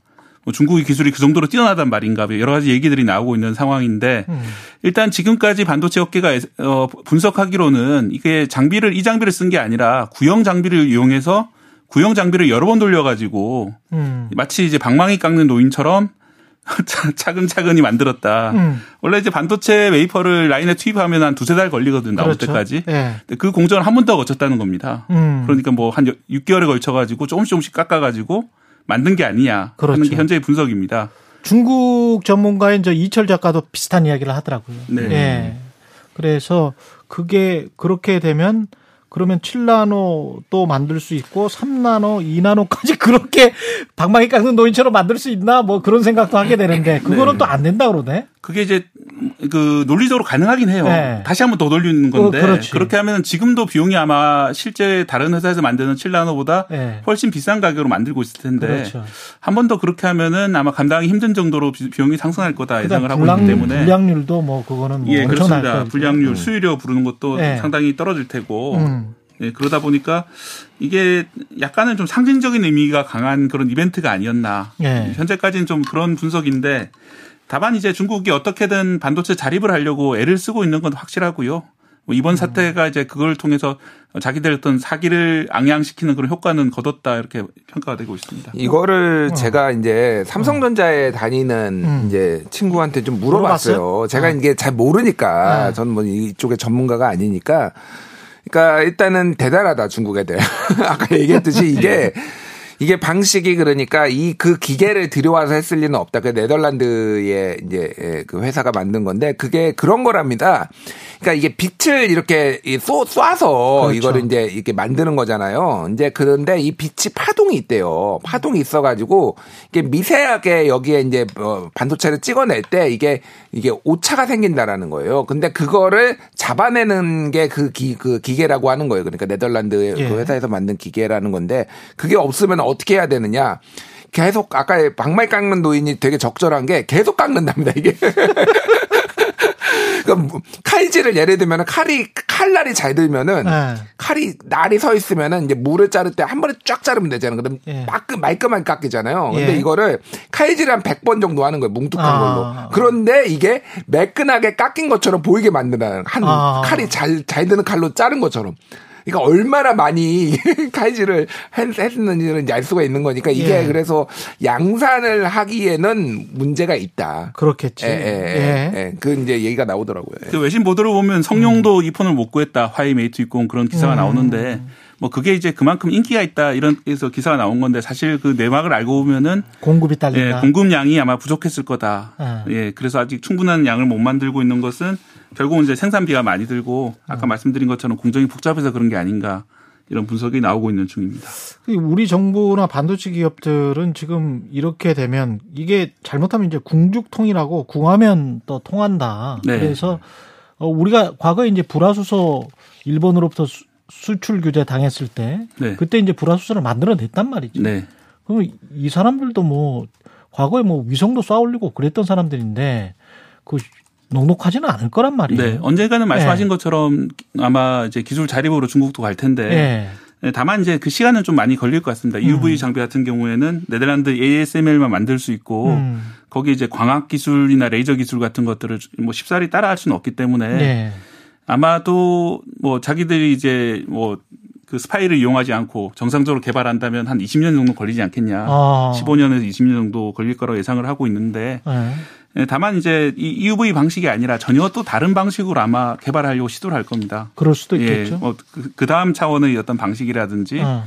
뭐 중국의 기술이 그 정도로 뛰어나단 말인가 여러 가지 얘기들이 나오고 있는 상황인데 음. 일단 지금까지 반도체 업계가 어, 분석하기로는 이게 장비를 이 장비를 쓴 게 아니라 구형 장비를 이용해서 구형 장비를 여러 번 돌려가지고 음. 마치 이제 방망이 깎는 노인처럼 차근차근히 만들었다. 음. 원래 이제 반도체 웨이퍼를 라인에 투입하면 한 두세 달 걸리거든 나올 그렇죠. 때까지. 예. 그 공정을 한 번 더 거쳤다는 겁니다. 음. 그러니까 뭐 한 6개월에 걸쳐가지고 조금씩 조금씩 깎아가지고 만든 게 아니냐 그렇죠. 하는 게 현재의 분석입니다. 중국 전문가인 저 이철 작가도 비슷한 이야기를 하더라고요. 네. 예. 그래서 그게 그렇게 되면 그러면 7나노 또 만들 수 있고 3나노, 2나노까지 그렇게 방망이 깎는 노인처럼 만들 수 있나 뭐 그런 생각도 하게 되는데 그거는 네. 또안 된다 그러네. 그게 이제 그 논리적으로 가능하긴 해요. 네. 다시 한번 더 돌리는 건데 어. 그렇게 하면 지금도 비용이 아마 실제 다른 회사에서 만드는 7나노보다 네. 훨씬 비싼 가격으로 만들고 있을 텐데 그렇죠. 한번 더 그렇게 하면은 아마 감당하기 힘든 정도로 비- 비용이 상승할 거다 예상을 하고 불량, 있기 때문에 불량률도 뭐 그거는 뭐 예 그렇습니다. 불량률 수유료 부르는 것도 네. 상당히 떨어질 테고 음. 예, 그러다 보니까 이게 약간은 좀 상징적인 의미가 강한 그런 이벤트가 아니었나. 예. 현재까지는 좀 그런 분석인데 다만 이제 중국이 어떻게든 반도체 자립을 하려고 애를 쓰고 있는 건 확실하고요. 뭐 이번 사태가 이제 그걸 통해서 자기들 어떤 사기를 앙양시키는 그런 효과는 거뒀다 이렇게 평가가 되고 있습니다. 이거를 제가 이제 삼성전자에 다니는 음. 이제 친구한테 좀 물어봤어요? 물어봤어요. 제가 아. 이게 잘 모르니까 네. 저는 뭐 이쪽에 전문가가 아니니까. 그러니까 일단은 대단하다 중국 애들. 아까 얘기했듯이 이게 이게 방식이 그러니까 이 그 기계를 들여와서 했을 리는 없다. 그 네덜란드의 이제 예, 그 회사가 만든 건데 그게 그런 거랍니다. 그러니까 이게 빛을 이렇게 쏘, 쏴서 그렇죠. 이거를 이제 이렇게 만드는 거잖아요. 이제 그런데 이 빛이 파동이 있대요. 파동이 있어가지고 이게 미세하게 여기에 이제 어, 반도체를 찍어낼 때 이게 이게 오차가 생긴다라는 거예요. 근데 그거를 잡아내는 게 그 기, 그 기계라고 하는 거예요. 그러니까 네덜란드 예. 그 회사에서 만든 기계라는 건데 그게 없으면 어떻게 해야 되느냐. 계속 아까 방말 깎는 노인이 되게 적절한 게 계속 깎는답니다 이게. 그러니까 칼질을 예를 들면 칼이 칼날이 잘 들면은 네. 칼이 날이 서 있으면은 이제 물을 자를 때 한 번에 쫙 자르면 되잖아요. 그럼 예. 말끔 말끔하게 깎이잖아요. 근데 예. 이거를 칼질 한 100번 정도 하는 거예요. 뭉툭한 아. 걸로. 그런데 이게 매끈하게 깎인 것처럼 보이게 만드는 한 아. 칼이 잘 잘 드는 칼로 자른 것처럼. 그러니까 얼마나 많이 칼질을 했- 했는지는 알 수가 있는 거니까 이게 예. 그래서 양산을 하기에는 문제가 있다. 그렇겠지. 예, 예, 예, 예. 예. 그 이제 얘기가 나오더라고요. 예. 그 외신 보도를 보면 성룡도 이 폰을 못 구했다. 화웨이 메이트 60 그런 기사가 음. 나오는데 뭐 그게 이제 그만큼 인기가 있다 이런 에서 기사가 나온 건데 사실 그 내막을 알고 보면은 공급이 예, 딸린다. 공급량이 아마 부족했을 거다. 아. 예, 그래서 아직 충분한 양을 못 만들고 있는 것은 결국은 이제 생산비가 많이 들고 아까 음. 말씀드린 것처럼 공정이 복잡해서 그런 게 아닌가 이런 분석이 나오고 있는 중입니다. 우리 정부나 반도체 기업들은 지금 이렇게 되면 이게 잘못하면 이제 궁죽통이라고 궁하면 또 통한다. 네. 그래서 어, 우리가 과거에 이제 불화수소 일본으로부터 수, 수출 규제 당했을 때 네. 그때 이제 불화수소를 만들어냈단 말이죠. 네. 그럼 이 사람들도 뭐 과거에 뭐 위성도 쏴올리고 그랬던 사람들인데 그 녹록하지는 않을 거란 말이에요. 네. 언젠가는 말씀하신 예. 것처럼 아마 이제 기술 자립으로 중국도 갈 텐데 예. 네, 다만 이제 그 시간은 좀 많이 걸릴 것 같습니다. UV 장비 같은 경우에는 네덜란드 ASML만 만들 수 있고 음. 거기 이제 광학 기술이나 레이저 기술 같은 것들을 뭐 쉽사리 따라할 수는 없기 때문에 네. 아마도 뭐 자기들이 이제 뭐 그 스파이를 이용하지 않고 정상적으로 개발한다면 한 20년 정도 걸리지 않겠냐. 아. 15년에서 20년 정도 걸릴 거라고 예상을 하고 있는데 예. 예, 다만 이제 이 EUV 방식이 아니라 전혀 또 다른 방식으로 아마 개발하려고 시도를 할 겁니다. 그럴 수도 예, 있겠죠. 뭐그 다음 차원의 어떤 방식이라든지 어.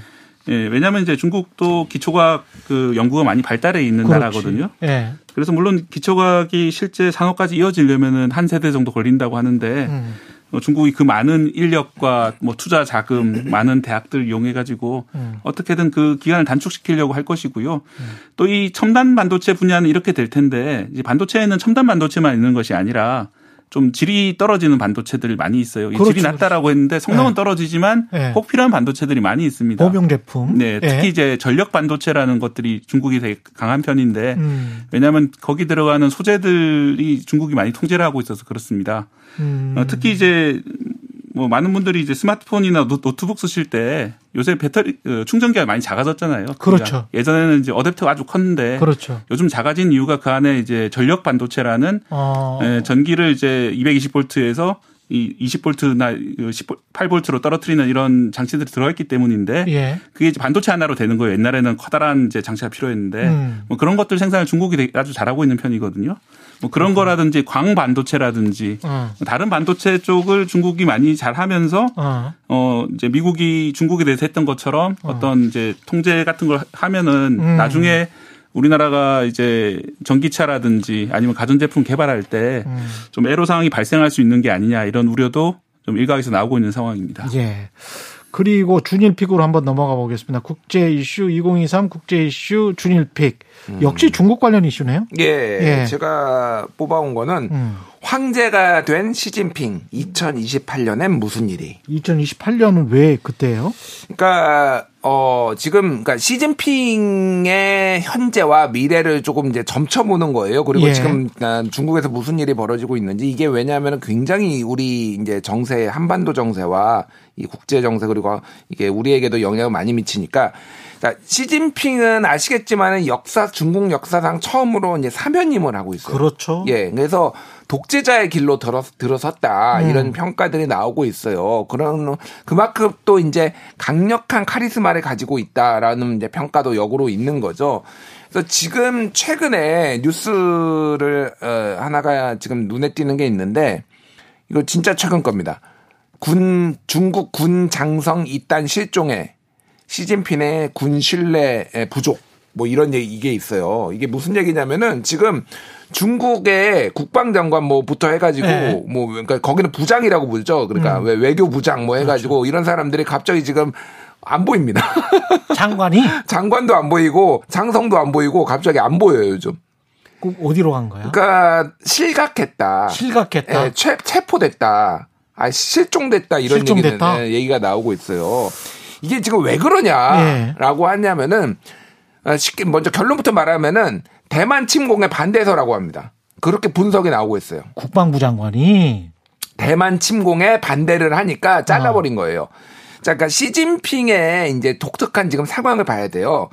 예, 왜냐하면 이제 중국도 기초과학 그 연구가 많이 발달해 있는 그렇지. 나라거든요. 예. 그래서 물론 기초과학이 실제 산업까지 이어지려면은 한 세대 정도 걸린다고 하는데 음. 어, 중국이 그 많은 인력과 뭐 투자 자금, 많은 대학들 이용해 가지고 음. 어떻게든 그 기간을 단축시키려고 할 것이고요. 또이 첨단 반도체 분야는 이렇게 될 텐데 이제 반도체에는 첨단 반도체만 있는 것이 아니라 좀 질이 떨어지는 반도체들이 많이 있어요. 이 그렇죠, 질이 낮다라고 했는데 성능은 네. 떨어지지만 네. 꼭 필요한 반도체들이 많이 있습니다. 보병 제품. 네, 특히 예. 이제 전력 반도체라는 것들이 중국이 되게 강한 편인데 음. 왜냐하면 거기 들어가는 소재들이 중국이 많이 통제를 하고 있어서 그렇습니다. 음. 어, 특히 이제 뭐 많은 분들이 이제 스마트폰이나 노- 노트북 쓰실 때 요새 배터리 어, 충전기가 많이 작아졌잖아요. 그렇죠. 그러니까 예전에는 이제 어댑터가 아주 컸는데 그렇죠. 요즘 작아진 이유가 그 안에 이제 전력 반도체라는 어. 예, 전기를 이제 220볼트에서 이 20볼트나 18볼트로 떨어뜨리는 이런 장치들이 들어있기 때문인데 예. 그게 이제 반도체 하나로 되는 거예요. 옛날에는 커다란 이제 장치가 필요했는데 음. 뭐 그런 것들 생산을 중국이 아주 잘하고 있는 편이거든요. 뭐 그런 거라든지 광 반도체라든지 어. 다른 반도체 쪽을 중국이 많이 잘 하면서 어. 어 이제 미국이 중국에 대해서 했던 것처럼 어. 떤 이제 통제 같은 걸 하면은 음. 나중에 우리나라가 이제 전기차라든지 아니면 가전제품 개발할 때좀 음. 애로 상황이 발생할 수 있는 게 아니냐 이런 우려도 좀 일각에서 나오고 있는 상황입니다. 예. 그리고 준일픽으로 한번 넘어가 보겠습니다. 국제 이슈 2023 국제 이슈 준일픽. 역시 중국 관련 이슈네요. 예, 예. 제가 뽑아온 거는 음. 황제가 된 시진핑 2028년엔 무슨 일이? 2028년은 왜 그때예요? 그러니까 어 지금 그러니까 시진핑의 현재와 미래를 조금 이제 점쳐보는 거예요. 그리고 예. 지금 난 중국에서 무슨 일이 벌어지고 있는지 이게 왜냐하면 굉장히 우리 이제 정세 한반도 정세와 이 국제 정세 그리고 이게 우리에게도 영향을 많이 미치니까. 그러니까 시진핑은 아시겠지만은 역사 중국 역사상 처음으로 이제 사면임을 하고 있어요. 그렇죠. 예, 그래서 독재자의 길로 들어, 들어섰다 음. 이런 평가들이 나오고 있어요. 그런 그만큼 또 이제 강력한 카리스마를 가지고 있다라는 이제 평가도 역으로 있는 거죠. 그래서 지금 최근에 뉴스를 어, 하나가 지금 눈에 띄는 게 있는데 이거 진짜 최근 겁니다. 군 중국 군 장성 이단 실종에 시진핑의 군 신뢰 부족 뭐 이런 얘기 이게 있어요. 이게 무슨 얘기냐면은 지금 중국의 국방장관 뭐부터 해가지고 네. 뭐 그러니까 거기는 부장이라고 부르죠. 그러니까 왜 외교 부장 뭐 해가지고 이런 사람들이 갑자기 지금 안 보입니다. 장관이 장관도 안 보이고 장성도 안 보이고 갑자기 안 보여요 요즘. 그 어디로 간 거야? 그러니까 실각했다. 실각했다. 예, 체, 체포됐다. 아 실종됐다 이런 실종됐다? 얘기는 예, 얘기가 나오고 있어요. 이게 지금 왜 예. 그러냐라고 하냐면은 아, 쉽게 먼저 결론부터 말하면은 대만 침공에 반대해서라고 합니다. 그렇게 분석이 나오고 있어요. 국방부 장관이 대만 침공에 반대를 하니까 잘라버린 거예요. 자, 그러니까 시진핑의 이제 독특한 지금 상황을 봐야 돼요.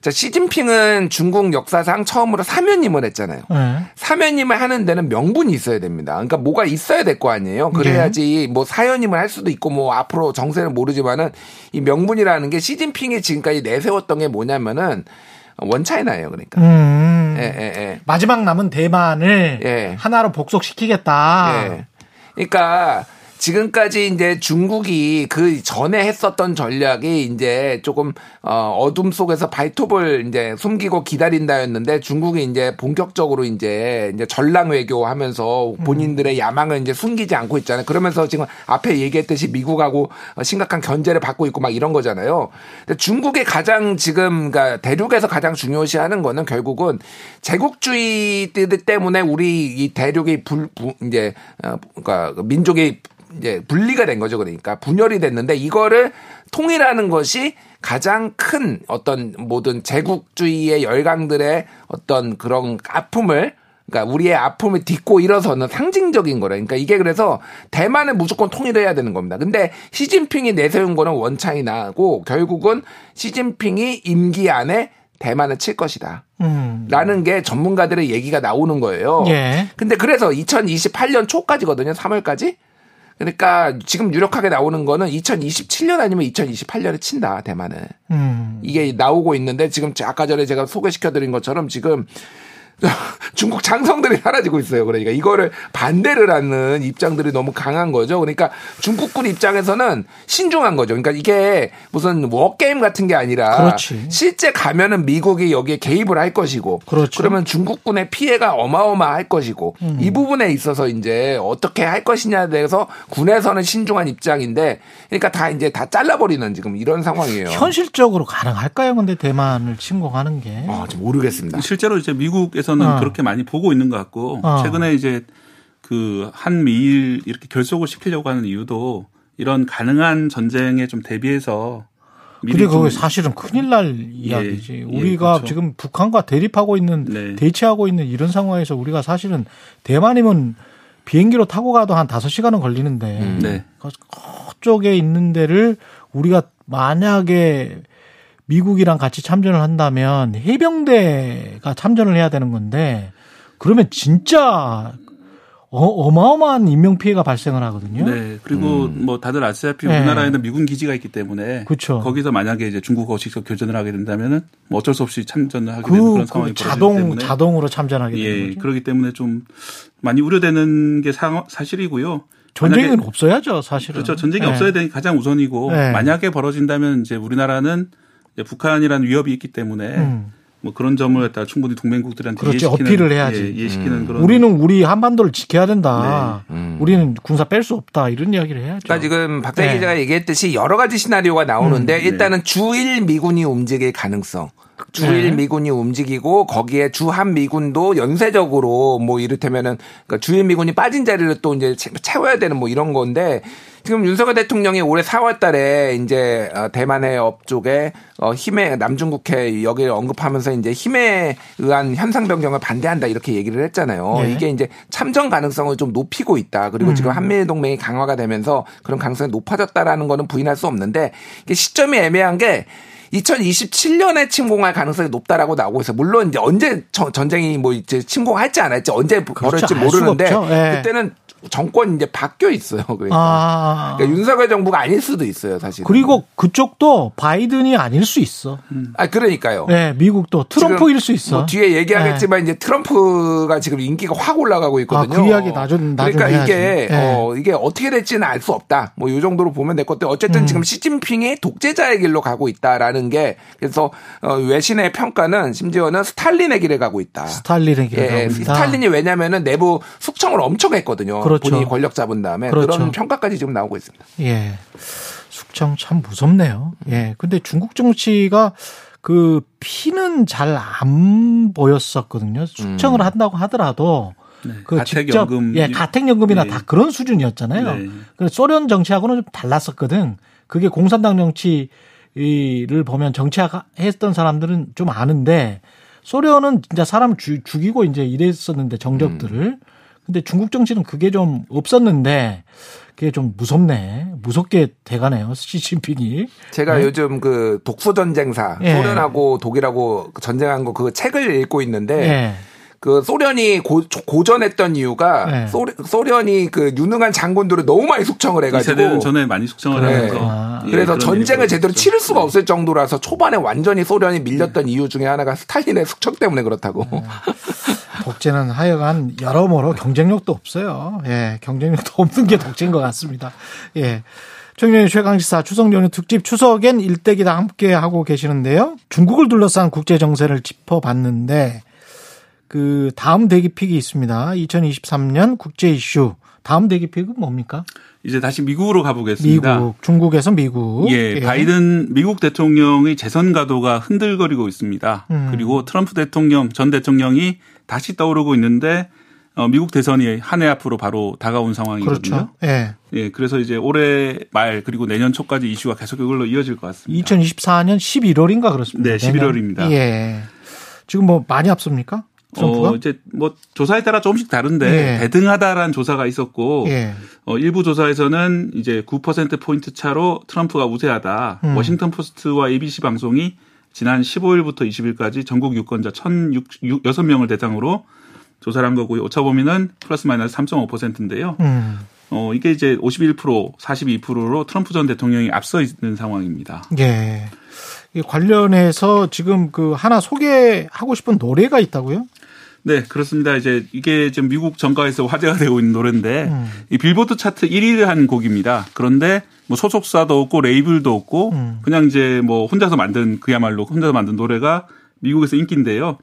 자, 시진핑은 중국 역사상 처음으로 사면임을 했잖아요. 예. 사면임을 하는 데는 명분이 있어야 됩니다. 그러니까 뭐가 있어야 될 거 아니에요. 그래야지 뭐 사연임을 할 수도 있고 뭐 앞으로 정세는 모르지만은 이 명분이라는 게 시진핑이 지금까지 내세웠던 게 뭐냐면은 원차이나예요. 그러니까. 음. 예, 예, 예. 마지막 남은 대만을 예. 하나로 복속시키겠다. 예. 그러니까 지금까지 이제 중국이 그 전에 했었던 전략이 이제 조금 어 어둠 속에서 발톱을 이제 숨기고 기다린다였는데 중국이 이제 본격적으로 이제 이제 전랑 외교하면서 본인들의 야망을 이제 숨기지 않고 있잖아요. 그러면서 지금 앞에 얘기했듯이 미국하고 심각한 견제를 받고 있고 막 이런 거잖아요. 근데 중국의 가장 지금 그러니까 대륙에서 가장 중요시하는 거는 결국은 제국주의 때문에 우리 이 대륙이 불, 부, 이제 어, 그러니까 민족이 이제 분리가 된 거죠. 그러니까 분열이 됐는데 이거를 통일하는 것이 가장 큰 어떤 모든 제국주의의 열강들의 어떤 그런 아픔을 그러니까 우리의 아픔을 딛고 일어서는 상징적인 거라. 그러니까 이게 그래서 대만은 무조건 통일해야 되는 겁니다. 근데 시진핑이 내세운 거는 원차이 나고 결국은 시진핑이 임기 안에 대만을 칠 것이다. 음. 라는 게 전문가들의 얘기가 나오는 거예요. 예. 근데 그래서 2028년 초까지거든요. 3월까지. 그러니까 지금 유력하게 나오는 거는 2027년 아니면 2028년에 친다. 대만은. 음. 이게 나오고 있는데 지금 아까 전에 제가 소개시켜 드린 것처럼 지금 중국 장성들이 사라지고 있어요. 그러니까 이거를 반대를 하는 입장들이 너무 강한 거죠. 그러니까 중국군 입장에서는 신중한 거죠. 그러니까 이게 무슨 워게임 같은 게 아니라 그렇지. 실제 가면은 미국이 여기에 개입을 할 것이고 그렇죠. 그러면 중국군의 피해가 어마어마할 것이고 음. 이 부분에 있어서 이제 어떻게 할 것이냐에 대해서 군에서는 신중한 입장인데 그러니까 다 이제 다 잘라버리는 지금 이런 상황이에요. 현실적으로 가능할까요? 근데 대만을 침공하는 게. 아, 좀 모르겠습니다. 실제로 이제 미국에서 는 어. 그렇게 많이 보고 있는 것 같고 어. 최근에 이제 그 한미일 이렇게 결속을 시키려고 하는 이유도 이런 가능한 전쟁에 좀 대비해서 근데 좀- 사실은 큰일 날 이야기지. 예, 우리가 그렇죠. 지금 북한과 대립하고 있는 네. 대치하고 있는 이런 상황에서 우리가 사실은 대만이면 비행기로 타고 가도 한 다섯 시간은 걸리는데 네. 그쪽에 있는 데를 우리가 만약에 미국이랑 같이 참전을 한다면 해병대가 참전을 해야 되는 건데 그러면 진짜 어, 마어마한 인명 피해가 발생을 하거든요. 네. 그리고 뭐 다들 아시다시피 네. 우리나라에는 미군 기지가 있기 때문에 그쵸. 거기서 만약에 이제 중국하고 직접 교전을 하게 된다면은 뭐 어쩔 수 없이 참전을 하게 되는 그, 그런 그 상황이 벌어지기 자동 때문에 자동으로 참전하게 되는 예, 거죠. 그렇기 때문에 좀 많이 우려되는 게 사, 사실이고요. 전쟁은 없어야죠, 사실은. 그렇죠. 전쟁이 네. 없어야 되는 게 가장 우선이고 네. 만약에 벌어진다면 이제 우리나라는 북한이라는 위협이 있기 때문에 음. 뭐 그런 점을 갖다 충분히 동맹국들한테 그렇지, 이해시키는 어필을 해야지. 예, 이해시키는 그런 우리는 우리 한반도를 지켜야 된다. 네. 음. 우리는 군사 뺄 수 없다. 이런 이야기를 해야죠. 그러니까 지금 박사희 네. 기자가 얘기했듯이 여러 가지 시나리오가 나오는데 음. 일단은 주일 미군이 움직일 가능성. 주일 네. 미군이 움직이고 거기에 주한 미군도 연쇄적으로 뭐 이를테면은 그러니까 주일 미군이 빠진 자리를 또 이제 채- 채워야 되는 뭐 이런 건데 지금 윤석열 대통령이 올해 4월 달에 이제 어, 대만해협 쪽에 어 힘에 남중국해 여기를 언급하면서 이제 힘에 의한 현상 변경을 반대한다 이렇게 얘기를 했잖아요. 네. 이게 이제 참전 가능성을 좀 높이고 있다. 그리고 음. 지금 한미일 동맹이 강화가 되면서 그런 가능성이 높아졌다라는 거는 부인할 수 없는데 이게 시점이 애매한 게 2027년에 침공할 가능성이 높다라고 나오고 있어요. 물론 이제 언제 저- 전쟁이 뭐 이제 침공할지 안 할지 언제 벌어질지 알 수가 모르는데. 예. 그때는 정권 이제 바뀌어 있어요. 그러니까. 아. 그러니까 윤석열 정부가 아닐 수도 있어요, 사실. 그리고 그쪽도 바이든이 아닐 수 있어. 아 그러니까요. 네, 미국도 트럼프일 수 있어. 뭐 뒤에 얘기하겠지만 이제 트럼프가 지금 인기가 확 올라가고 있거든요. 아, 그 이야기 나중- 나중에 그러니까 이게 해야지. 네. 어, 이게 어떻게 될지는 알 수 없다. 뭐이 정도로 보면 될것 같아요. 어쨌든 음. 지금 시진핑이 독재자의 길로 가고 있다라는 게 그래서 어, 외신의 평가는 심지어는 스탈린의 길을 가고 있다. 스탈린의 길을 예, 가고 예. 있다. 스탈린이 왜냐면은 내부 숙청을 엄청 했거든요. 그렇죠. 본인이 권력 잡은 다음에 그렇죠. 그런 평가까지 지금 나오고 있습니다. 예. 숙청 참 무섭네요. 예. 근데 중국 정치가 그 피는 잘 안 보였었거든요. 숙청을 한다고 하더라도 그 직접 가택연금. 예, 가택연금이나 네. 다 그런 수준이었잖아요. 네. 그 소련 정치하고는 좀 달랐었거든. 그게 공산당 정치 를 보면 정치했던 사람들은 좀 아는데 소련은 진짜 사람 주, 죽이고 이제 이랬었는데 정적들을. 근데 중국 정치는 그게 좀 없었는데 그게 좀 무섭네. 무섭게 돼가네요. 시진핑이. 제가 네. 요즘 그 독소 전쟁사 예. 소련하고 독일하고 전쟁한 거 그 책을 읽고 있는데 예. 그 소련이 고, 고전했던 이유가 네. 소, 소련 이 그 유능한 장군들을 너무 많이 숙청을 이 해가지고 세대는 전에 많이 숙청을 네. 하면서 아. 예, 그래서 전쟁을 제대로 있었죠. 치를 수가 없을 정도라서 초반에 완전히 소련이 밀렸던 이유 중에 하나가 스탈린의 숙청 때문에 그렇다고. 네. 독재는 하여간 여러모로 경쟁력도 없어요. 예, 경쟁력도 없는 게 독재인 것 같습니다. 예. 청년의 최강시사 추석 연휴 특집 추석엔 일대기다 함께 하고 계시는데요. 중국을 둘러싼 국제 정세를 짚어봤는데 그 다음 대기픽이 있습니다. 2023년 국제 이슈 다음 대기픽은 뭡니까? 이제 다시 미국으로 가보겠습니다. 미국, 중국에서 미국. 예, 바이든 미국 대통령의 재선 가도가 흔들거리고 있습니다. 음. 그리고 트럼프 대통령 전 대통령이 다시 떠오르고 있는데 어, 미국 대선이 한 해 앞으로 바로 다가온 상황이거든요. 그렇죠. 예. 예, 그래서 이제 올해 말 그리고 내년 초까지 이슈가 계속 이걸로 이어질 것 같습니다. 2024년 11월인가 그렇습니다. 네, 11월입니다. 예. 지금 뭐 많이 앞섭니까? 트럼프가? 어, 이제 뭐 조사에 따라 조금씩 다른데 예. 대등하다라는 조사가 있었고 예. 어, 일부 조사에서는 이제 9% 포인트 차로 트럼프가 우세하다. 음. 워싱턴 포스트와 ABC 방송이 지난 15일부터 20일까지 전국 유권자 1,006명을 대상으로 조사를 한 거고요. 오차 범위는 플러스 마이너스 3.5%인데요. 음. 어, 이게 이제 51% 42%로 트럼프 전 대통령이 앞서 있는 상황입니다. 예. 이 관련해서 지금 그 하나 소개하고 싶은 노래가 있다고요? 네, 그렇습니다. 이제 이게 지금 미국 정가에서 화제가 되고 있는 노래인데 음. 이 빌보드 차트 1위를 한 곡입니다. 그런데 뭐 소속사도 없고 레이블도 없고 음. 그냥 이제 뭐 혼자서 만든 그야말로 혼자서 만든 노래가 미국에서 인기인데요.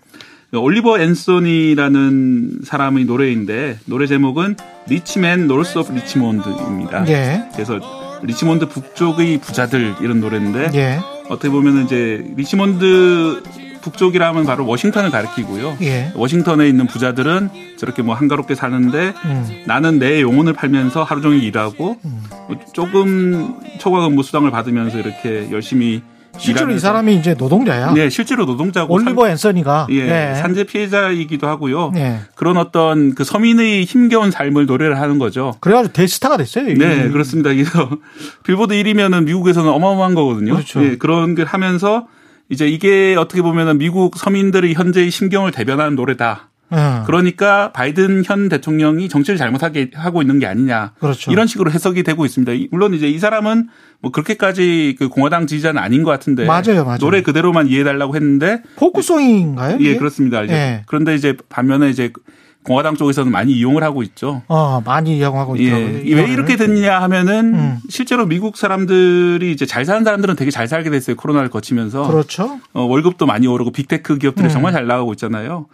올리버 앤소니라는 사람의 노래인데 노래 제목은 Rich Men North of Richmond입니다. 예. 그래서 리치몬드 북쪽의 부자들 이런 노래인데 예. 어떻게 보면 이제 리치몬드 북쪽이라면 바로 워싱턴을 가리키고요. 예. 워싱턴에 있는 부자들은 저렇게 뭐 한가롭게 사는데 음. 나는 내 영혼을 팔면서 하루 종일 일하고 뭐 조금 초과 근무 수당을 받으면서 이렇게 열심히 실제로 이 일하면서 사람이 이제 노동자야. 네 실제로 노동자고 올리버 앤서니가. 산, 예, 네. 산재 피해자이기도 하고요. 네. 그런 어떤 그 서민의 힘겨운 삶을 노래를 하는 거죠. 그래가지고 대스타가 됐어요. 이- 네, 그렇습니다. 그래서 빌보드 1위면은 미국에서는 어마어마한 거거든요. 그렇죠. 예, 그런 걸 하면서 이제 이게 어떻게 보면은 미국 서민들의 현재의 심경을 대변하는 노래다. 음. 그러니까 바이든 현 대통령이 정치를 잘못하게 하고 있는 게 아니냐. 그렇죠. 이런 식으로 해석이 되고 있습니다. 이- 물론 이제 이 사람은 뭐 그렇게까지 그 공화당 지지자는 아닌 것 같은데 맞아요, 맞아요. 노래 그대로만 이해해달라고 했는데 포크송인가요? 예? 그렇습니다. 이제 예. 그런데 이제 반면에 이제 공화당 쪽에서는 많이 이용을 하고 있죠. 어, 많이 이용하고 있더라고요. 예. 왜. 이렇게 됐냐 하면은 음. 실제로 미국 사람들이 이제 잘 사는 사람들은 되게 잘 살게 됐어요. 코로나를 거치면서. 그렇죠. 어, 월급도 많이 오르고 빅테크 기업들이 음. 정말 잘 나가고 있잖아요.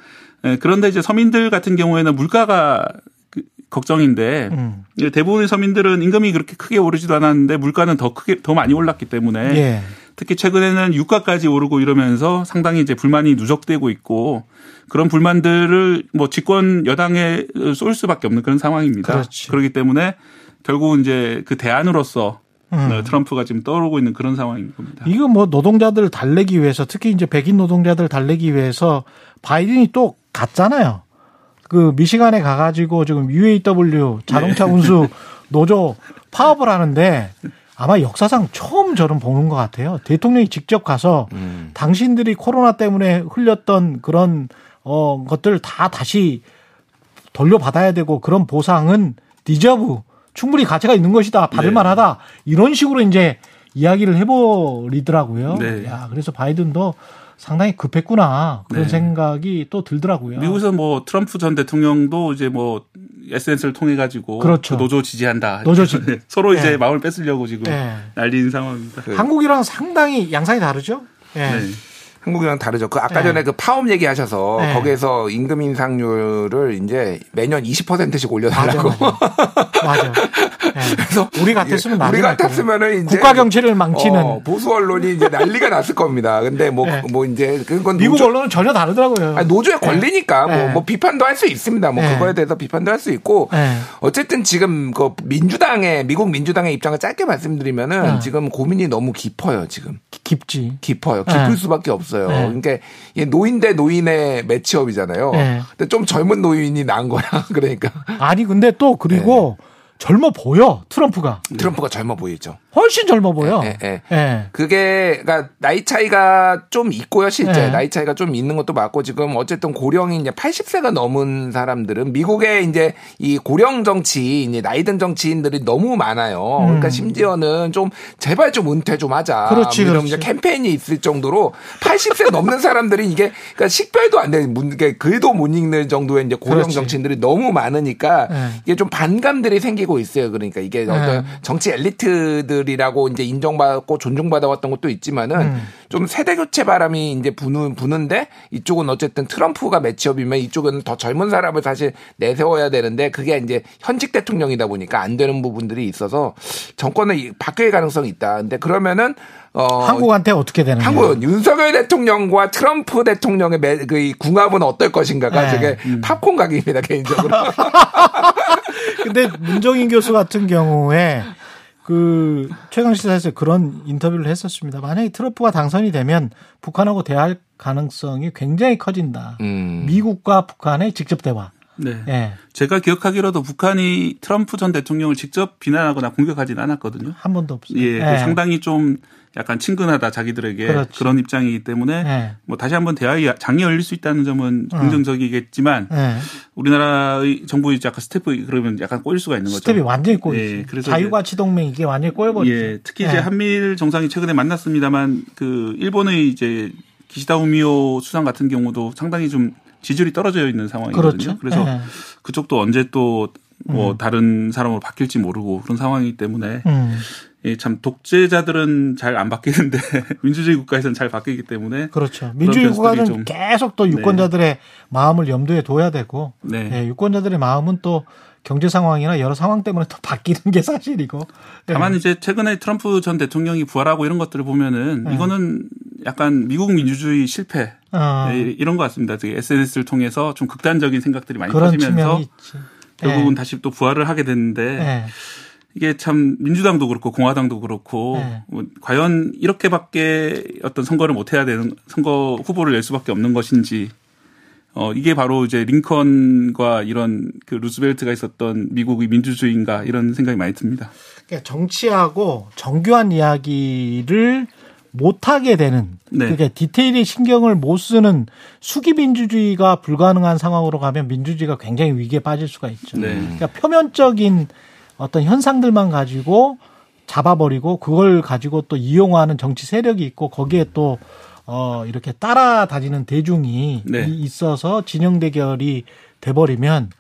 예, 그런데 이제 서민들 같은 경우에는 물가가 그- 걱정인데 음. 대부분의 서민들은 임금이 그렇게 크게 오르지도 않았는데 물가는 더 크게 더 많이 올랐기 때문에 예. 특히 최근에는 유가까지 오르고 이러면서 상당히 이제 불만이 누적되고 있고 그런 불만들을 뭐 집권 여당에 쏠 수밖에 없는 그런 상황입니다. 그렇지. 그렇기 때문에 결국 이제 그 대안으로서 음. 네, 트럼프가 지금 떠오르고 있는 그런 상황인 겁니다. 이거 뭐 노동자들 달래기 위해서 특히 이제 백인 노동자들 달래기 위해서 바이든이 또 갔잖아요. 그 미시간에 가가지고 지금 UAW 자동차 네. 운수 노조 파업을 하는데 아마 역사상 처음 저는 보는 것 같아요. 대통령이 직접 가서 음. 당신들이 코로나 때문에 흘렸던 그런 어 것들 다 다시 돌려받아야 되고 그런 보상은 deserve 충분히 가치가 있는 것이다 받을 네. 만하다 이런 식으로 이제 이야기를 해버리더라고요. 네. 야 그래서 바이든도 상당히 급했구나 그런 네. 생각이 또 들더라고요. 미국에서 뭐 트럼프 전 대통령도 이제 뭐 SNS를 통해 가지고 그렇죠. 그 노조 지지한다. 노조. 네. 서로 이제 네. 마음을 뺏으려고 지금 네. 난리인 상황입니다. 그 한국이랑 상당히 양상이 다르죠. 예. 네. 한국이랑 다르죠. 그 아까 네. 전에 그 파업 얘기하셔서 네. 거기에서 임금 인상률을 이제 매년 20%씩 맞아, 올려달라고. 맞아. 맞아. 예. 그래서 우리 같았으면 예, 우리 날 같았으면은 이제 국가 경치를 망치는 어, 보수 언론이 이제 난리가 났을 겁니다. 근데 뭐뭐 네. 이제 그건 미국 노조, 언론은 전혀 다르더라고요. 아니, 노조에 걸리니까 네. 뭐, 뭐 비판도 할 수 있습니다. 뭐 네. 그거에 대해서 비판도 할 수 있고 네. 어쨌든 지금 그 민주당의 미국 민주당의 입장을 짧게 말씀드리면은 네. 지금 고민이 너무 깊어요. 지금 깊지. 깊어요. 깊을 네. 수밖에 없어요. 네. 그러니까 이게 노인 대 노인의 매치업이잖아요. 네. 근데 좀 젊은 노인이 나은 거야. 그러니까 아니 근데 또 그리고 네. 젊어 보여 트럼프가 트럼프가 젊어 보이죠. 훨씬 젊어 보여. 예, 예. 예. 그게 그러니까 나이 차이가 좀 있고요, 실제 네. 나이 차이가 좀 있는 것도 맞고 지금 어쨌든 고령이 이제 80세가 넘은 사람들은 미국의 이제 이 고령 정치, 이제 나이 든 정치인들이 너무 많아요. 그러니까 심지어는 좀 제발 좀 은퇴 좀 하자. 음. 그렇지, 뭐 그렇지. 이제 캠페인이 있을 정도로 80세 넘는 사람들이 이게 그러니까 식별도 안 되는 문- 이게 글도 못 읽는 정도의 이제 고령 그렇지. 정치인들이 너무 많으니까 네. 이게 좀 반감들이 생기고 있어요. 그러니까 이게 어떤 정치 엘리트들 이라고 이제 인정받고 존중받아왔던 것도 있지만은 음. 좀 세대 교체 바람이 이제 부는 부는데 이쪽은 어쨌든 트럼프가 매치업이면 이쪽은 더 젊은 사람을 사실 내세워야 되는데 그게 이제 현직 대통령이다 보니까 안 되는 부분들이 있어서 정권은 이- 바뀔 가능성이 있다. 근데 그러면은 어 한국한테 어떻게 되는 한국은 윤석열 대통령과 트럼프 대통령의 매, 그이 궁합은 어떨 것인가가 네. 되게 팝콘 각입니다 개인적으로. 근데 문정인 교수 같은 경우에 그 최강 시사에서 그런 인터뷰를 했었습니다. 만약에 트럼프가 당선이 되면 북한하고 대화할 가능성이 굉장히 커진다. 음. 미국과 북한의 직접 대화. 네. 예. 제가 기억하기로도 북한이 트럼프 전 대통령을 직접 비난하거나 공격하지는 않았거든요. 한 번도 없어요. 예, 예. 상당히 좀 약간 친근하다 자기들에게 그렇지. 그런 입장이기 때문에 예. 뭐 다시 한번 대화의 장이 열릴 수 있다는 점은 긍정적이겠지만 예. 우리나라의 정부 이제 약간 스텝이 그러면 약간 꼬일 수가 있는 거죠. 스텝이 완전히 꼬이지. 예, 그래서 자유가치 동맹 이게 완전히 꼬여버리죠. 예, 특히 이제 예. 한미일 정상이 최근에 만났습니다만 그 일본의 이제 기시다 우미오 수상 같은 경우도 상당히 좀 지지율이 떨어져 있는 상황이거든요. 그렇죠. 그래서 예. 그쪽도 언제 또뭐 다른 사람으로 바뀔지 모르고 그런 상황이기 때문에 음. 예, 참 독재자들은 잘 안 바뀌는데 민주주의 국가에서는 잘 바뀌기 때문에 그렇죠. 민주주의 국가는 좀- 계속 또 유권자들의 마음을 염두에 둬야 되고, 네. 예, 유권자들의 마음은 또 경제 상황이나 여러 상황 때문에 또 바뀌는 게 사실이고. 예. 다만 이제 최근에 트럼프 전 대통령이 부활하고 이런 것들을 보면은 네. 이거는 약간 미국 민주주의 실패 어, 예, 이런 것 같습니다. 되게 SNS를 통해서 좀 극단적인 생각들이 많이 퍼지면서. 결국은 예. 다시 또 부활을 하게 됐는데 예. 이게 참 민주당도 그렇고 공화당도 그렇고 네. 뭐 과연 이렇게밖에 어떤 선거를 못 해야 되는 선거 후보를 낼 수밖에 없는 것인지 어 이게 바로 이제 링컨과 이런 그 루스벨트가 있었던 미국의 민주주의인가 이런 생각이 많이 듭니다. 그러니까 정치하고 정교한 이야기를 못하게 되는 네. 그러니까 디테일에 신경을 못 쓰는 수기 민주주의가 불가능한 상황으로 가면 민주주의가 굉장히 위기에 빠질 수가 있죠. 네. 그러니까 표면적인 어떤 현상들만 가지고 잡아버리고 그걸 가지고 또 이용하는 정치 세력이 있고 거기에 또 어, 이렇게 따라다니는 대중이 네. 이- 있어서 진영 대결이 돼버리면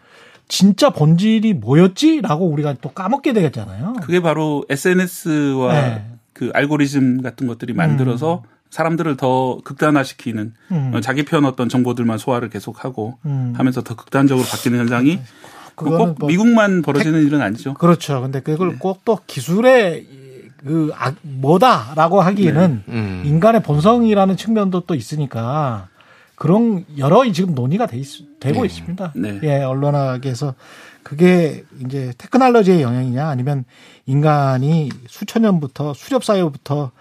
진짜 본질이 뭐였지라고 우리가 또 까먹게 되겠잖아요. 그게 바로 SNS와 네. 그 알고리즘 같은 것들이 만들어서 사람들을 더 극단화시키는 음. 어, 자기 편 어떤 정보들만 소화를 계속하고 음. 하면서 더 극단적으로 바뀌는 현상이 그거는 꼭뭐 미국만 벌어지는 일은 아니죠. 그렇죠. 근데 그걸 네. 꼭또 기술의 그 악, 뭐다라고 하기에는 음. 인간의 본성이라는 측면도 또 있으니까 그런 여러 지금 논의가 돼 있, 되고 있습니다. 네. 예, 언론학에서 그게 이제 테크놀로지의 영향이냐 아니면 인간이 수천 년부터 수렵 사회부터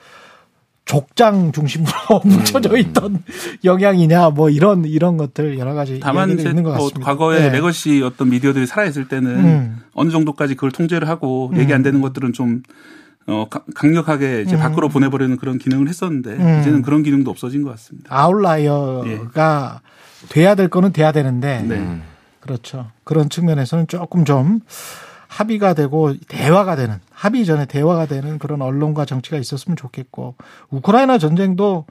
족장 중심으로 뭉쳐져 있던 영향이냐 뭐 이런 이런 것들 여러 가지 다만 이제 있는 것뭐 같습니다. 과거에 예. legacy 어떤 미디어들이 살아 있을 때는 음. 어느 정도까지 그걸 통제를 하고 얘기 안 되는 것들은 좀어 가- 강력하게 이제 밖으로 보내버리는 그런 기능을 했었는데 음. 이제는 그런 기능도 없어진 것 같습니다. outlier가 돼야 될 거는 돼야 되는데 네. 그렇죠. 그런 측면에서는 조금 좀 합의가 되고 대화가 되는 합의 전에 대화가 되는 그런 언론과 정치가 있었으면 좋겠고 우크라이나 전쟁도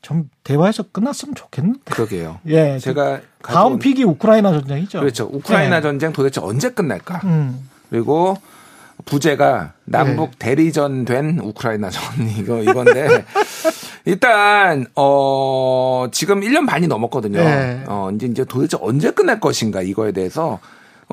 좀 대화해서 끝났으면 좋겠는데. 그러게요. 예. 제가 다음 pick이 우크라이나 전쟁이죠. 그렇죠. 우크라이나 네. 전쟁 도대체 언제 끝날까? 음. 그리고 부제가 남북 네. 대리전 된 우크라이나 전 이거 이건데 일단 어 지금 1년 반이 넘었거든요. 네. 어 이제 이제 도대체 언제 끝날 것인가 이거에 대해서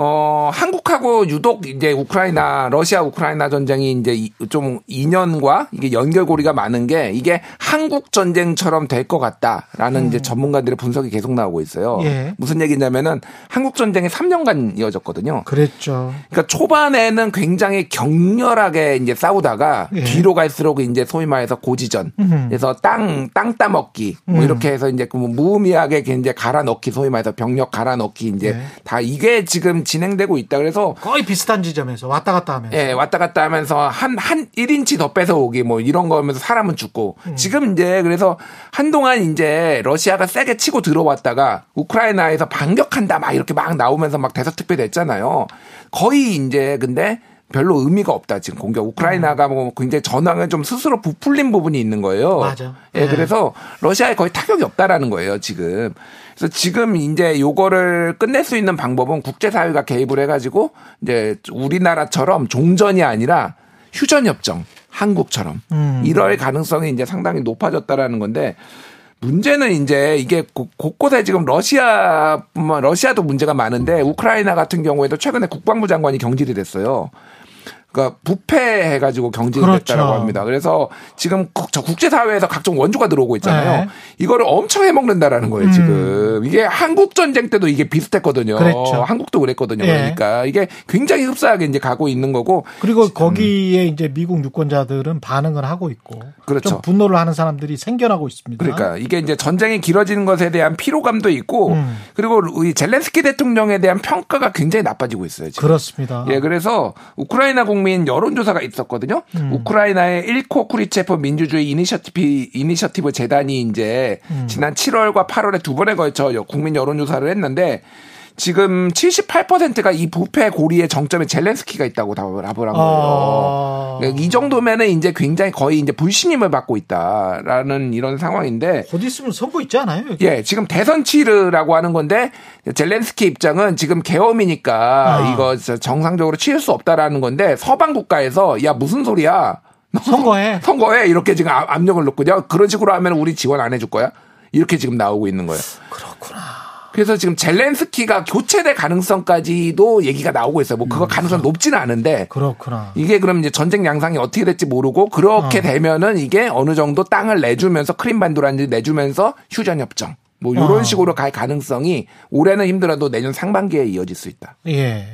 어 한국하고 유독 이제 우크라이나 러시아 우크라이나 전쟁이 이제 이- 좀 인연과 이게 연결고리가 많은 게 이게 한국 전쟁처럼 될 것 같다라는 이제 전문가들의 분석이 계속 나오고 있어요. 음. 예. 무슨 얘기냐면은 한국 전쟁이 3년간 이어졌거든요. 그랬죠. 그러니까 초반에는 굉장히 격렬하게 이제 싸우다가 예. 뒤로 갈수록 이제 소위 말해서 고지전. 음. 그래서 땅, 땅 따먹기. 뭐 음. 이렇게 해서 이제 그 무의미하게 이제 갈아 넣기. 소위 말해서 병력 갈아 넣기. 이제 네. 다 이게 지금 진행되고 있다. 그래서 거의 비슷한 지점에서 왔다 갔다 하면서. 예, 왔다 갔다 하면서 한, 한 1인치 더 뺏어 오기 뭐 이런 거 하면서 사람은 죽고. 음. 지금 이제 그래서 한동안 이제 러시아가 세게 치고 들어왔다가 우크라이나에서 반격한다 막 이렇게 막 나오면서 막 대서특별했잖아요. 거의 이제 근데 별로 의미가 없다 지금 공격 우크라이나가 뭐 굉장히 전황을 좀 스스로 부풀린 부분이 있는 거예요. 맞아. 예, 네. 그래서 러시아에 거의 타격이 없다라는 거예요 지금. 그래서 지금 이제 요거를 끝낼 수 있는 방법은 국제사회가 개입을 해가지고 이제 우리나라처럼 종전이 아니라 휴전협정 한국처럼 음. 이럴 가능성이 이제 상당히 높아졌다라는 건데 문제는 이제 이게 곳- 곳곳에 지금 러시아뿐만 러시아도 문제가 많은데 우크라이나 같은 경우에도 최근에 국방부 장관이 경질이 됐어요. 그러니까 부패해가지고 경질이 그렇죠. 됐다라고 합니다. 그래서 지금 국- 국제사회에서 각종 원조가 들어오고 있잖아요. 네. 음. 이거를 엄청 해먹는다라는 거예요, 지금. 이게 한국 전쟁 때도 이게 비슷했거든요. 그랬죠. 한국도 그랬거든요. 예. 그러니까 이게 굉장히 흡사하게 이제 가고 있는 거고. 그리고 거기에 이제 미국 유권자들은 반응을 하고 있고 그렇죠. 좀 분노를 하는 사람들이 생겨나고 있습니다. 그러니까 이게 이제 전쟁이 길어지는 것에 대한 피로감도 있고 음. 그리고 이 젤렌스키 대통령에 대한 평가가 굉장히 나빠지고 있어요. 지금. 그렇습니다. 예, 그래서 우크라이나 국민 여론조사가 있었거든요. 음. 우크라이나의 일코 쿠리체프 민주주의 이니셔티브, 이니셔티브 재단이 이제 음. 지난 7월과 8월에 두 번에 걸쳐 여- 국민 여론조사를 했는데 지금 78%가 이 부패 고리의 정점에 젤렌스키가 있다고 답을 한 거예요. 어... 그러니까 이 정도면은 이제 굉장히 거의 이제 불신임을 받고 있다라는 이런 상황인데 곧 있으면 선거 있지 않아요? 여기? 예, 지금 대선 치르라고 하는 건데 젤렌스키 입장은 지금 계엄이니까 아. 이거 저 정상적으로 치를 수 없다라는 건데 서방 국가에서 야 무슨 소리야? 너 선거해. 선거해 이렇게 지금 압- 압력을 놓고요. 그런 식으로 하면 우리 지원 안 해줄 거야? 이렇게 지금 나오고 있는 거예요. 그렇구나. 그래서 지금 젤렌스키가 교체될 가능성까지도 얘기가 나오고 있어요. 뭐 그거 가능성 높지는 않은데 그렇구나. 이게 그럼 이제 전쟁 양상이 어떻게 될지 모르고 그렇게 되면은 이게 어느 정도 땅을 내주면서 크림반도라든지 내주면서 휴전 협정 뭐 이런 어. 식으로 갈 가능성이 올해는 힘들어도 내년 상반기에 이어질 수 있다. 예.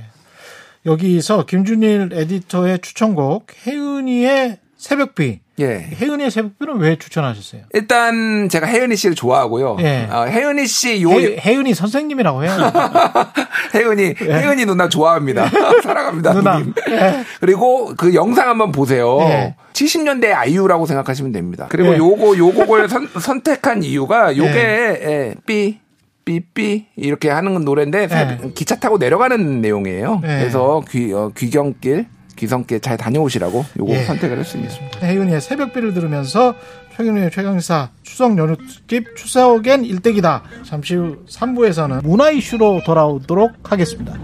여기서 김준일 에디터의 추천곡 혜은이의 새벽비. 예. 혜은이의 새벽비는 왜 추천하셨어요? 일단 제가 혜은이 씨를 좋아하고요. 예. 어, 혜은이 씨 요 혜, 혜은이 선생님이라고 해요. 혜은이 혜은이 누나 좋아합니다. 사랑합니다. 누나. 예. 그리고 그 영상 한번 보세요. 예. 70년대 아이유라고 생각하시면 됩니다. 그리고 예. 요거 요 곡을 선, 선택한 이유가 요게 예. 예, 삐 삐삐 이렇게 하는 노래인데 새- 예. 기차 타고 내려가는 내용이에요. 예. 그래서 귀 어, 귀경길 귀성길 잘 다녀오시라고 요거 예. 선택을 했습니다. 혜은이의 새벽비를 들으면서 최경련의 최강사 추석 연휴 특집 추석엔 일대기다. 잠시 후 3부에서는 문화 이슈로 돌아오도록 하겠습니다.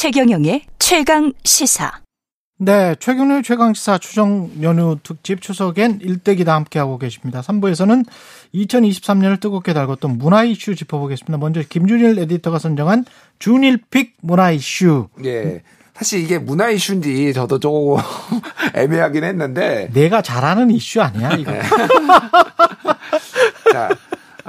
최경영의 최강 시사. 네, 최경련의 최강 시사 추석 연휴 특집 추석엔 일대기다 함께하고 계십니다. 3부에서는 2023년을 뜨겁게 달궜던 문화 이슈 짚어보겠습니다. 먼저 김준일 에디터가 선정한 준일픽 문화 이슈. 예. 사실 이게 문화 이슈인지 저도 조금 애매하긴 했는데 내가 잘하는 이슈 아니야, 이거. 자,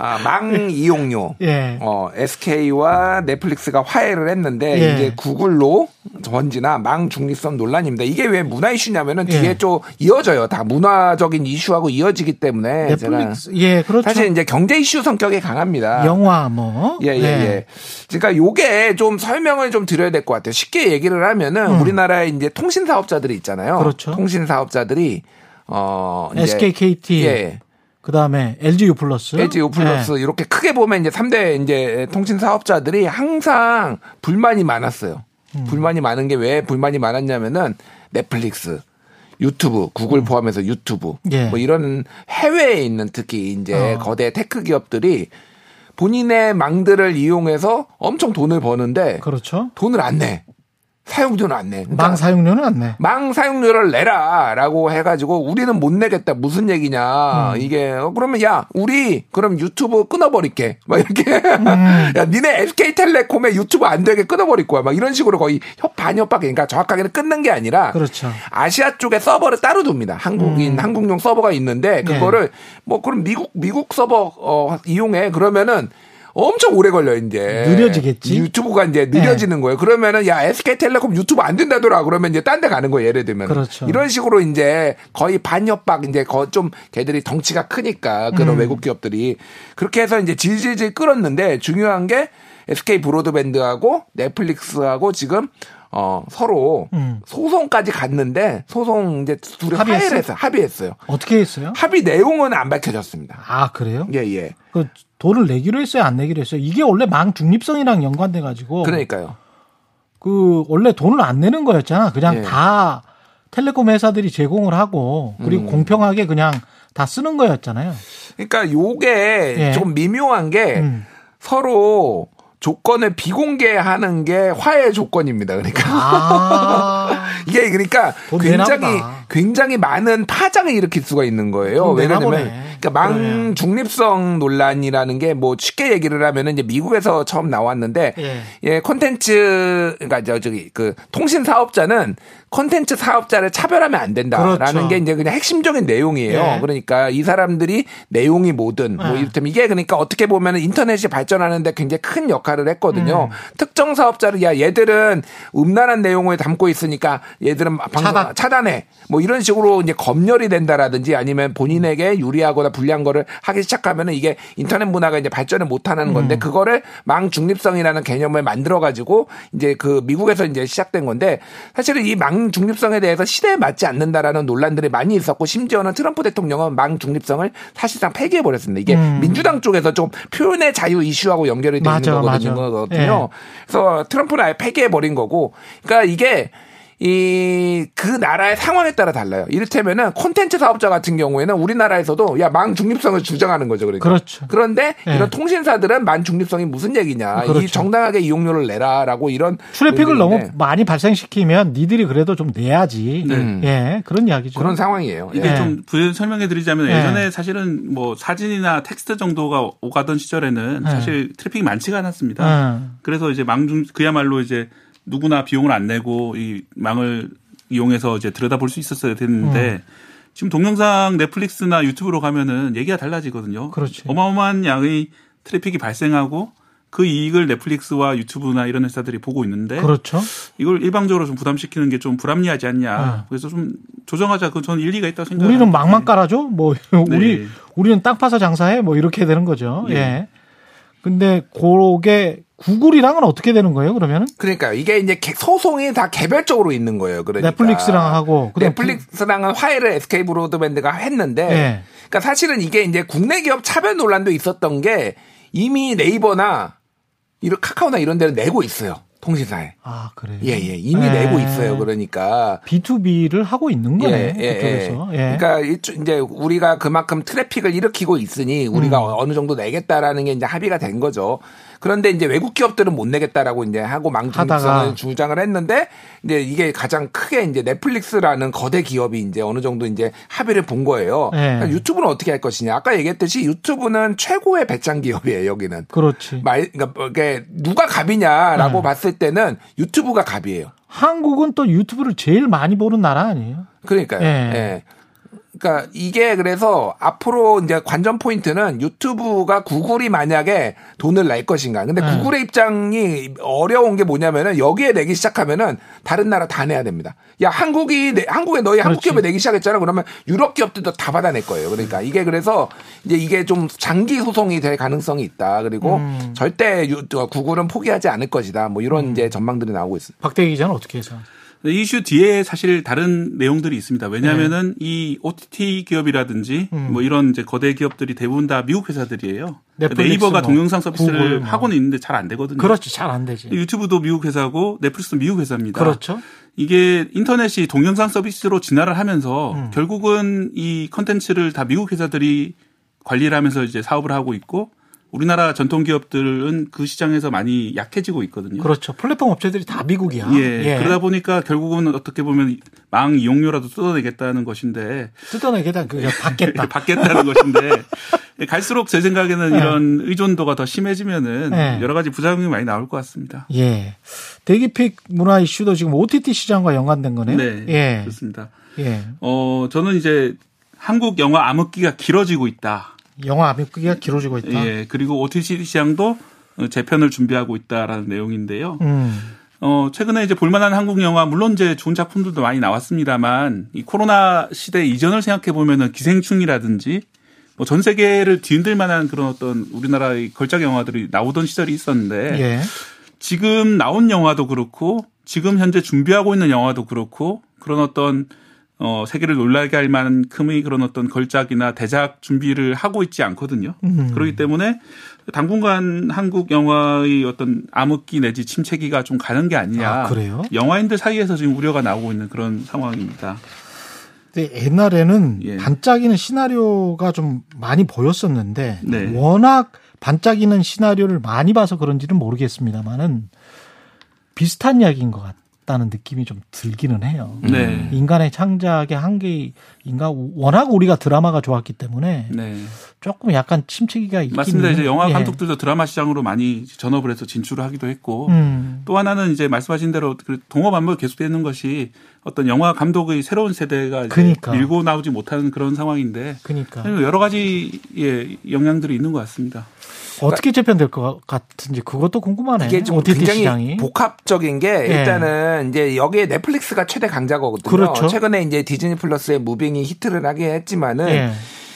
아, 망 이용료. 예. 어, SK와 넷플릭스가 화해를 했는데 예. 이제 구글로 번지나 망 중립성 논란입니다. 이게 왜 문화 이슈냐면은 예. 뒤에 좀 이어져요. 다 문화적인 이슈하고 이어지기 때문에 넷플릭스 예 그렇죠. 사실 이제 경제 이슈 성격이 강합니다. 영화 뭐 예, 예, 예. 그러니까 요게 좀 설명을 좀 드려야 될 것 같아요. 쉽게 얘기를 하면은 우리나라에 이제 통신 사업자들이 있잖아요. 음. 그렇죠. 통신 사업자들이 어 이제 SK, KT, 예. 그다음에 LG U 플러스, LG U 플러스 예. 이렇게 크게 보면 이제 3대 이제 통신 사업자들이 항상 불만이 많았어요. 음. 불만이 많은 게 왜 불만이 많았냐면은 넷플릭스 유튜브, 구글 포함해서 유튜브, 음. 예. 뭐 이런 해외에 있는 특히 이제 어. 거대 tech 기업들이 본인의 망들을 이용해서 엄청 돈을 버는데 그렇죠. 돈을 안 내. 사용료는 안 내. 그러니까 망 사용료는 안 내. 망 사용료를 내라라고 해가지고 우리는 못 내겠다 무슨 얘기냐 음. 이게 어, 그러면 야 우리 그럼 유튜브 끊어버릴게 막 이렇게 음. 야 니네 SK텔레콤에 유튜브 안 되게 끊어버릴 거야 막 이런 식으로 거의 협 반협박 그러니까 정확하게는 끊는 게 아니라 그렇죠. 아시아 쪽에 서버를 따로 둡니다 한국인 한국용 서버가 있는데 네. 그거를 뭐 그럼 미국 미국 서버 어, 이용해 그러면은 엄청 오래 걸려 이제 느려지겠지? 유튜브가 이제 느려지는 거예요. 그러면은 야 SK텔레콤 유튜브 안 된다더라 그러면 이제 딴 데 가는 거예요. 예를 들면 그렇죠. 이런 식으로 이제 거의 반협박 이제 거 좀 걔들이 덩치가 크니까 그런 음. 외국 기업들이 그렇게 해서 이제 질질질 끌었는데 중요한 게 SK 브로드밴드하고 넷플릭스하고 지금 어 서로 음. 소송까지 갔는데 소송 이제 둘이 합의했어요? 했어요. 합의했어요. 어떻게 했어요? 합의 내용은 안 밝혀졌습니다. 아 그래요? 예, 예. 그 돈을 내기로 했어요, 안 내기로 했어요? 이게 원래 망 중립성이랑 연관돼 가지고 그러니까요. 그 원래 돈을 안 내는 거였잖아. 그냥 예. 다 텔레콤 회사들이 제공을 하고 그리고 음. 공평하게 그냥 다 쓰는 거였잖아요. 그러니까 요게 예. 좀 미묘한 게 음. 서로 조건을 비공개하는 게 화해 조건입니다. 그러니까 아, 이게 그러니까 돈 내나 굉장히 보다. 굉장히 많은 파장을 일으킬 수가 있는 거예요. 왜냐면 보네. 그러니까 망. 중립성 논란이라는 게 뭐 쉽게 얘기를 하면은 이제 미국에서 처음 나왔는데 예. 예, 콘텐츠 그러니까 저 저기 그 통신 사업자는 콘텐츠 사업자를 차별하면 안 된다라는 그렇죠. 게 이제 그냥 핵심적인 내용이에요. 예. 그러니까 이 사람들이 내용이 뭐든 뭐 예. 이를테면 이게 그러니까 어떻게 보면은 인터넷이 발전하는데 굉장히 큰 역할을 했거든요. 음. 특정 사업자를 야 얘들은 음란한 내용을 담고 있으니까 얘들은 방송 차단. 차단해. 뭐 이런 식으로 이제 검열이 된다라든지 아니면 본인에게 유리하거나 불리한 거를 하기 시작하면은 이게 인터넷 문화가 이제 발전을 못 하는 건데 음. 그거를 망 중립성이라는 개념을 만들어 가지고 이제 그 미국에서 이제 시작된 건데 사실은 이 망 중립성에 대해서 시대에 맞지 않는다라는 논란들이 많이 있었고 심지어는 트럼프 대통령은 망 중립성을 사실상 폐기해 버렸습니다. 이게 음. 민주당 쪽에서 좀 표현의 자유 이슈하고 연결이 있는 거거든요. 맞아. 거거든요. 그래서 트럼프는 아예 폐기해 버린 거고 그러니까 이게 이, 그 나라의 상황에 따라 달라요. 이를테면은 콘텐츠 사업자 같은 경우에는 우리나라에서도 야, 망 중립성을 주장하는 거죠. 그러니까. 그렇죠. 그런데 예. 이런 통신사들은 만 중립성이 무슨 얘기냐. 그렇죠. 이 정당하게 이용료를 내라라고 이런. 트래픽을 너무 많이 발생시키면 니들이 그래도 좀 내야지. 네. 예, 그런 이야기죠. 그런 상황이에요. 이게 예. 좀 부연 설명해 드리자면 예. 예전에 사실은 뭐 사진이나 텍스트 정도가 오가던 시절에는 예. 사실 트래픽이 많지가 않았습니다. 음. 그래서 이제 망중 그야말로 이제 누구나 비용을 안 내고 이 망을 이용해서 이제 들여다볼 수 있었어야 됐는데 음. 지금 동영상 넷플릭스나 유튜브로 가면은 얘기가 달라지거든요. 그렇지. 어마어마한 양의 트래픽이 발생하고 그 이익을 넷플릭스와 유튜브나 이런 회사들이 보고 있는데 그렇죠. 이걸 일방적으로 좀 부담시키는 게 좀 불합리하지 않냐. 아. 그래서 좀 조정하자. 그 저는 일리가 있다고 생각합니다. 우리는 망만 깔아줘? 뭐, 우리, 네. 우리는 땅 파서 장사해? 뭐, 이렇게 되는 거죠. 예. 예. 근데, 그게, 구글이랑은 어떻게 되는 거예요, 그러면은? 그러니까 이게 이제 개- 소송이 다 개별적으로 있는 거예요. 그러니까. 넷플릭스랑 하고, 넷플릭스랑은 화해를 SK 브로드밴드가 했는데 예. 그러니까 사실은 이게 이제 국내 기업 차별 논란도 있었던 게 이미 네이버나 이런 카카오나 이런 데는 내고 있어요. 통신사에. 아, 그래요? 예, 예. 이미 예. 내고 있어요. 그러니까. B2B를 하고 있는 거네. 예, 예, 그쪽에서. 예. 예. 그러니까 이제 우리가 그만큼 트래픽을 일으키고 있으니 우리가 음. 어느 정도 내겠다라는 게 이제 합의가 된 거죠. 그런데 이제 외국 기업들은 못 내겠다라고 이제 하고. 망중립성을 주장을 했는데 이제 이게 가장 크게 이제 넷플릭스라는 거대 기업이 이제 어느 정도 이제 합의를 본 거예요. 예. 그러니까 유튜브는 어떻게 할 것이냐. 아까 얘기했듯이 유튜브는 최고의 배짱 기업이에요. 여기는. 그렇지. 말, 그러니까 이게 누가 갑이냐라고 네. 봤을 때는 유튜브가 갑이에요. 한국은 또 유튜브를 제일 많이 보는 나라 아니에요? 그러니까요. 예. 예. 그러니까 이게 그래서 앞으로 이제 관전 포인트는 유튜브가 구글이 만약에 돈을 낼 것인가. 근데 네. 구글의 입장이 어려운 게 뭐냐면은 여기에 내기 시작하면은 다른 나라 다 내야 됩니다. 야 한국이 내- 한국에 너희 한국 그렇지. 기업에 내기 시작했잖아. 그러면 유럽 기업들도 다 받아낼 거예요. 그러니까 이게 그래서 이제 이게 좀 장기 소송이 될 가능성이 있다. 그리고 음. 절대 유, 구글은 포기하지 않을 것이다. 뭐 이런 이제 전망들이 나오고 있습니다. 박대기 기자는 어떻게 해서? 이 이슈 뒤에 사실 다른 내용들이 있습니다. 왜냐하면은 이 OTT 기업이라든지 네. 음. 뭐 이런 이제 거대 기업들이 대부분 다 미국 회사들이에요. 넷플릭스 네이버가 뭐, 동영상 서비스를 뭐. 하고는 있는데 잘 안 되거든요. 그렇지 잘안 되지. 유튜브도 미국 회사고 넷플릭스도 미국 회사입니다. 그렇죠. 이게 인터넷이 동영상 서비스로 진화를 하면서 음. 결국은 이 컨텐츠를 다 미국 회사들이 관리를 하면서 이제 사업을 하고 있고 우리나라 전통 기업들은 그 시장에서 많이 약해지고 있거든요. 그렇죠. 플랫폼 업체들이 다 미국이야. 예. 그러다 보니까 결국은 어떻게 보면 망 이용료라도 뜯어내겠다는 것인데 뜯어내겠다. 그냥 받겠다. 받겠다는 것인데 갈수록 제 생각에는 네. 이런 의존도가 더 심해지면은 네. 여러 가지 부작용이 많이 나올 것 같습니다. 예. 대기픽 문화 이슈도 지금 OTT 시장과 연관된 거네요. 네, 예. 그렇습니다. 예. 어 저는 이제 한국 영화 암흑기가 길어지고 있다. 영화 암흑기가 길어지고 있다. 예, 그리고 OTT 시장도 재편을 준비하고 있다라는 내용인데요. 음. 어, 최근에 이제 볼만한 한국 영화, 물론 이제 좋은 작품들도 많이 나왔습니다만, 이 코로나 시대 이전을 생각해 보면은 기생충이라든지, 뭐 전 세계를 뒤흔들 만한 그런 어떤 우리나라의 걸작 영화들이 나오던 시절이 있었는데, 예. 지금 나온 영화도 그렇고, 지금 현재 준비하고 있는 영화도 그렇고, 그런 어떤 어, 세계를 놀라게 할 만큼의 그런 어떤 걸작이나 대작 준비를 하고 있지 않거든요. 음. 그렇기 때문에 당분간 한국 영화의 어떤 암흑기 내지 침체기가 좀 가는 게 아니냐. 아, 그래요? 영화인들 사이에서 지금 우려가 나오고 있는 그런 상황입니다. 근데 옛날에는 예. 반짝이는 시나리오가 좀 많이 보였었는데 네. 워낙 반짝이는 시나리오를 많이 봐서 그런지는 모르겠습니다만은 비슷한 이야기인 것 같 다는 느낌이 좀 들기는 해요. 네. 인간의 창작의 한계인가 워낙 우리가 드라마가 좋았기 때문에 네. 조금 약간 침체기가 있긴 맞습니다. 이제 영화 예. 감독들도 드라마 시장으로 많이 전업을 해서 진출을 하기도 했고, 음. 또 하나는 이제 말씀하신 대로 그 동업 안무가 계속되는 것이 어떤 영화 감독의 새로운 세대가 그러니까. 밀고 나오지 못하는 그런 상황인데 그러니까 여러 가지 예, 영향들이 있는 것 같습니다. 어떻게 재편될 것 같은지 그것도 궁금하네. 이게 좀 OTT 굉장히 시장이. 복합적인 게 일단은 이제 여기에 넷플릭스가 최대 강자거든요. 그렇죠. 최근에 이제 디즈니 플러스의 무빙이 히트를 하게 했지만은 예.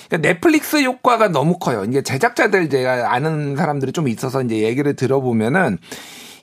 그러니까 넷플릭스 효과가 너무 커요. 이게 제작자들 제가 아는 사람들이 좀 있어서 이제 얘기를 들어보면은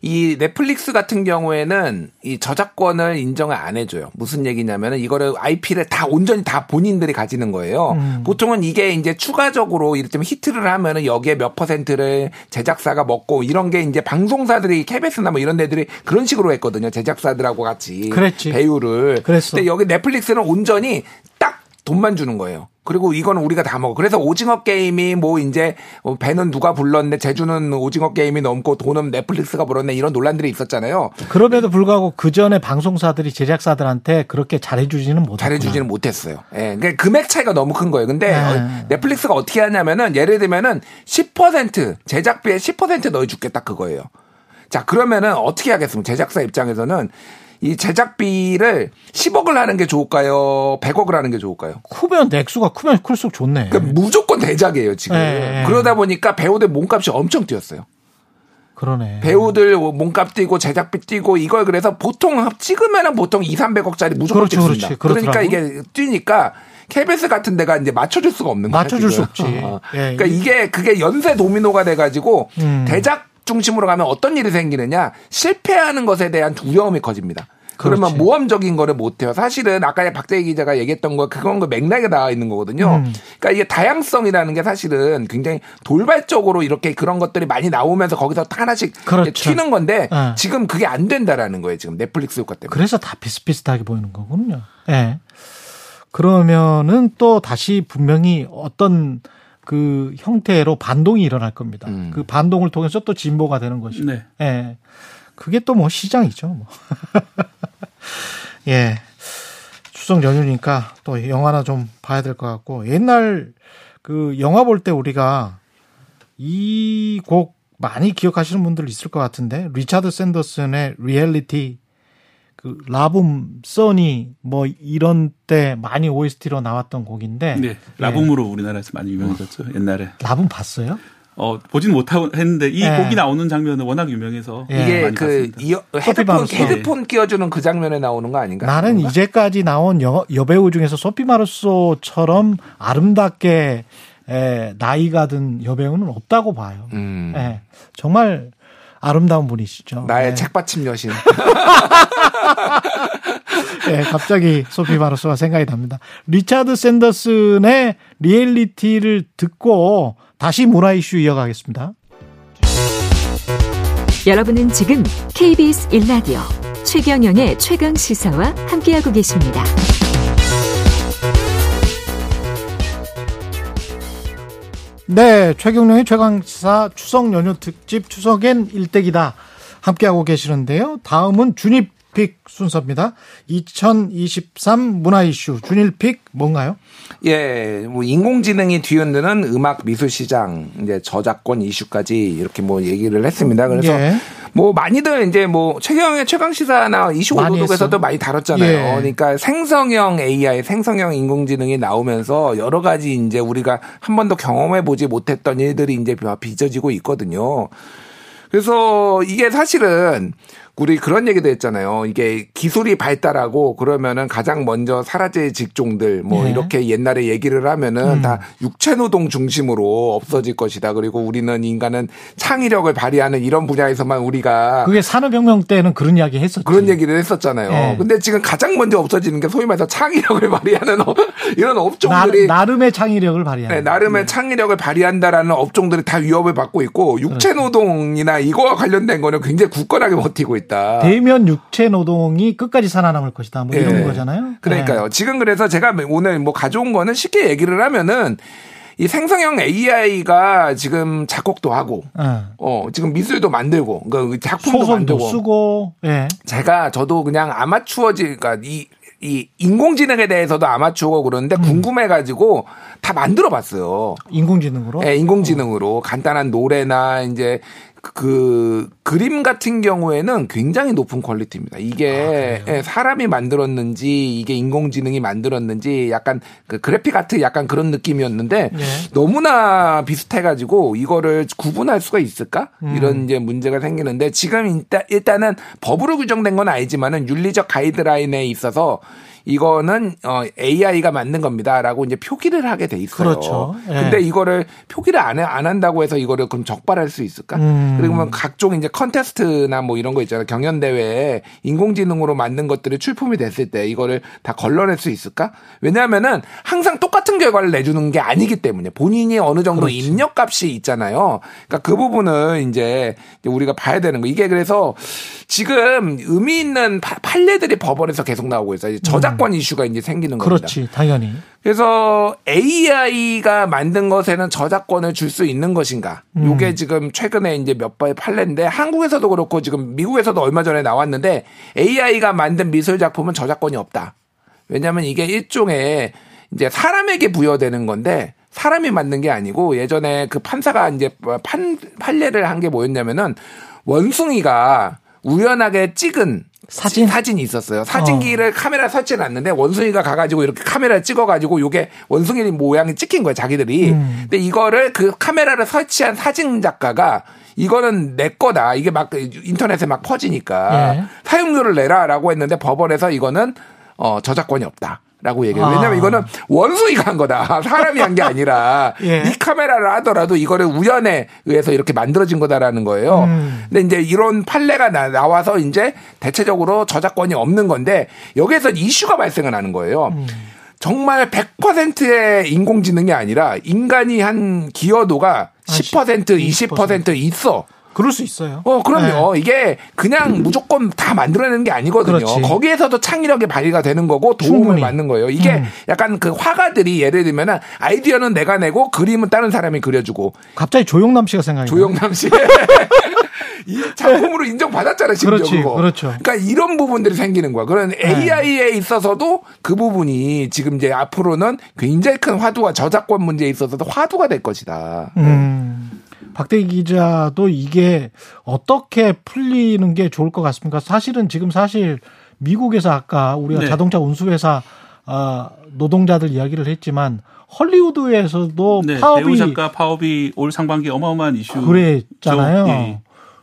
이 넷플릭스 같은 경우에는 이 저작권을 인정을 안 해줘요. 무슨 얘기냐면은 이거를 IP를 다 온전히 다 본인들이 가지는 거예요. 음. 보통은 이게 이제 추가적으로 이를테면 히트를 하면은 여기에 몇 퍼센트를 제작사가 먹고 이런 게 이제 방송사들이 KBS나 뭐 이런 데들이 그런 식으로 했거든요. 제작사들하고 같이 그랬지. 배우를. 그랬어. 근데 여기 넷플릭스는 온전히 딱 돈만 주는 거예요. 그리고 이거는 우리가 다 먹어. 그래서 오징어 게임이 뭐 이제 어, 배는 누가 불렀네, 제주는 오징어 게임이 넘고 돈은 넷플릭스가 불었네 이런 논란들이 있었잖아요. 그럼에도 불구하고 그 전에 방송사들이 제작사들한테 그렇게 잘해주지는 못했구나. 잘해주지는 못했어요. 예, 그러니까 금액 차이가 너무 큰 거예요. 근데 네. 어, 넷플릭스가 어떻게 하냐면은 예를 들면은 10% 제작비에 10% 넣어줄게 딱 그거예요. 자 그러면은 어떻게 하겠습니까? 제작사 입장에서는 이 제작비를 10억을 하는 게 좋을까요? 100억을 하는 게 좋을까요? 크면 액수가 크면 클수록 좋네. 그러니까 무조건 대작이에요 지금. 네. 그러다 보니까 배우들 몸값이 엄청 뛰었어요. 그러네. 배우들 몸값 뛰고 제작비 뛰고 이걸 그래서 보통 찍으면은 보통 2, 300억짜리 무조건 그렇죠, 찍습니다. 그렇지. 그러니까. 이게 뛰니까 KBS 같은 데가 이제 맞춰줄 수가 없는 거야. 맞춰줄 지금. 수 없지. 어. 예, 그러니까 이게 그게 연쇄 도미노가 돼가지고 음. 대작 중심으로 가면 어떤 일이 생기느냐 실패하는 것에 대한 두려움이 커집니다. 그러면 그렇지. 모험적인 거를 못해요. 사실은 아까 박재희 기자가 얘기했던 거 그건 그 맥락에 나와 있는 거거든요. 음. 그러니까 이게 다양성이라는 게 사실은 굉장히 돌발적으로 이렇게 그런 것들이 많이 나오면서 거기서 하나씩 그렇죠. 튀는 건데 어. 지금 그게 안 된다라는 거예요. 지금 넷플릭스 효과 때문에. 그래서 다 비슷비슷하게 보이는 거군요. 예. 그러면은 또 다시 분명히 어떤 그 형태로 반동이 일어날 겁니다. 음. 그 반동을 통해서 또 진보가 되는 것이고. 네. 예. 그게 또 뭐 시장이죠, 뭐. 예. 추석 연휴니까 또 영화나 좀 봐야 될 것 같고 옛날 그 영화 볼 때 우리가 이 곡 많이 기억하시는 분들 있을 것 같은데 리차드 샌더슨의 리얼리티 그 La Boum, 써니 뭐 이런 때 많이 OST로 나왔던 곡인데 네, La Boum으로 우리나라에서 많이 유명해졌죠 옛날에. La Boum 봤어요? 어 보진 못했는데 이 예. 곡이 나오는 장면은 워낙 유명해서 예. 이게 많이 그. 이어, 헤드폰. 헤드폰 끼워주는 그 장면에 나오는 거 아닌가? 나는 그런가? 이제까지 나온 여, 여배우 중에서 소피 마르소처럼 아름답게 에, 나이가 든 여배우는 없다고 봐요. 음. 예, 정말 아름다운 분이시죠. 나의 예. 책받침 여신. 예, 갑자기 소피 마르소가 생각이 납니다. 리차드 샌더슨의 Reality를 듣고 다시 문화 이슈 이어가겠습니다. 여러분은 지금 KBS 1라디오 최경영의 최강 시사와 함께하고 계십니다. 네, 최경룡의 최강시사 추석 연휴 특집 추석엔 일대기다 함께하고 계시는데요. 다음은 준일픽 순서입니다. 2023 문화 이슈 준일픽 뭔가요? 예, 뭐 인공지능이 뒤흔드는 음악 미술 시장 이제 저작권 이슈까지 이렇게 뭐 얘기를 했습니다. 그래서 예. 뭐 많이들 이제 뭐 최경영의 최강 시사나 이슈 많이 오도독에서도 했어. 많이 다뤘잖아요. 예. 그러니까 생성형 AI, 생성형 인공지능이 나오면서 여러 가지 이제 우리가 한 번도 경험해 보지 못했던 일들이 이제 빚어지고 있거든요. 그래서 이게 사실은 우리 그런 얘기도 했잖아요. 이게 기술이 발달하고 그러면은 가장 먼저 사라질 직종들 뭐 네. 이렇게 옛날에 얘기를 하면은 음. 다 육체 노동 중심으로 없어질 것이다. 그리고 우리는 인간은 창의력을 발휘하는 이런 분야에서만 우리가 그게 산업혁명 때는 그런 이야기 했었죠. 그런 얘기를 했었잖아요. 네. 근데 지금 가장 먼저 없어지는 게 소위 말해서 창의력을 발휘하는 업- 이런 나, 업종들이 나 름의 창의력을 발휘하는. 네, 나름의 창의력을 발휘한다라는 업종들이 다 위협을 받고 있고 육체 노동이나 이거와 관련된 거는 굉장히 굳건하게 버티고 있다. 대면 육체 노동이 끝까지 살아남을 것이다. 뭐 이런 예. 거잖아요. 그러니까요. 지금 그래서 제가 오늘 뭐 가져온 거는 쉽게 얘기를 하면은 이 생성형 AI가 지금 작곡도 하고 네. 예. 어 지금 미술도 만들고 그러니까 작품도 소설도 만들고 쓰고, 예. 제가 저도 그냥 아마추어지 그러니까 이, 이 인공지능에 대해서도 아마추어고 그러는데 음. 궁금해가지고 다 만들어 봤어요. 인공지능으로. 예, 인공지능으로 간단한 노래나 이제 그 그림 같은 경우에는 굉장히 높은 퀄리티입니다. 이게 예, 사람이 만들었는지 이게 인공지능이 만들었는지 약간 그 그래픽 아트 약간 그런 느낌이었는데 예. 너무나 비슷해가지고 이거를 구분할 수가 있을까 음. 이런 이제 문제가 생기는데 지금 일단 일단은 법으로 규정된 건 아니지만은 윤리적 가이드라인에 있어서 이거는 어 AI가 만든 겁니다라고 이제 표기를 하게 돼 있어요. 그렇죠. 예. 근데 이거를 표기를 안, 해- 안 한다고 해서 이거를 그럼 적발할 수 있을까? 음. 그리고 각종 이제 컨테스트나 뭐 이런 거 있잖아요. 경연 대회에 인공지능으로 만든 것들이 출품이 됐을 때 이거를 다 걸러낼 수 있을까? 왜냐하면은 항상 똑같은 결과를 내주는 게 아니기 때문에 본인이 어느 정도 그렇지. 입력값이 있잖아요. 그러니까 그 부분을 이제 우리가 봐야 되는 거. 이게 그래서 지금 의미 있는 파- 판례들이 법원에서 계속 나오고 있어요. 이제 저작권 이슈가 이제 생기는 겁니다. 음. 그렇지, 당연히. 그래서 AI가 만든 것에는 저작권을 줄 수 있는 것인가? 음. 요게 지금 최근에 이제 몇 번의 판례인데 한국에서도 그렇고 지금 미국에서도 얼마 전에 나왔는데 AI가 만든 미술 작품은 저작권이 없다. 왜냐하면 이게 일종의 이제 사람에게 부여되는 건데 사람이 만든 게 아니고 예전에 그 판사가 이제 판 판례를 한 게 뭐였냐면은 원숭이가 우연하게 찍은 사진? 사진이 있었어요. 사진기를 카메라 설치해 놨는데 원숭이가 가가지고 이렇게 카메라를 찍어가지고 요게 원숭이 모양이 찍힌 거예요, 자기들이. 음. 근데 이거를 그 카메라를 설치한 사진 작가가 이거는 내 거다. 이게 막 인터넷에 막 퍼지니까 예. 사용료를 내라라고 했는데 법원에서 이거는 어 저작권이 없다. 라고 얘기해요. 아. 왜냐면 이거는 원숭이가 한 거다. 사람이 한 게 아니라 예. 이 카메라를 하더라도 이거를 우연에 의해서 이렇게 만들어진 거다라는 거예요. 음. 근데 이제 이런 판례가 나, 나와서 이제 대체적으로 저작권이 없는 건데 여기에서 이슈가 발생을 하는 거예요. 음. 정말 100%의 인공지능이 아니라 인간이 한 기여도가 10%, 20% 있어. 그럴 수 있어요. 어, 그럼요. 네. 이게 그냥 무조건 다 만들어내는 게 아니거든요. 그렇지. 거기에서도 창의력이 발휘가 되는 거고 도움을 충분히. 받는 거예요. 이게 음. 약간 그 화가들이 예를 들면은 아이디어는 내가 내고 그림은 다른 사람이 그려주고 갑자기 조용남 씨가 생각이 나요. 조영남 씨. 이 작품으로 인정받았잖아요, 심지어 그렇지, 그거. 그렇죠. 그러니까 이런 부분들이 생기는 거야. 그런 AI에 있어서도 그 부분이 지금 이제 앞으로는 굉장히 큰 화두가 저작권 문제에 있어서도 화두가 될 것이다. 음. 박대기 기자도 이게 어떻게 풀리는 게 좋을 것 같습니까? 사실은 지금 사실 미국에서 아까 우리가 네. 자동차 운수회사 아, 노동자들 이야기를 했지만 헐리우드에서도 네, 파업이 배우 작가 파업이 올 상반기 어마어마한 이슈. 그랬잖아요. 예.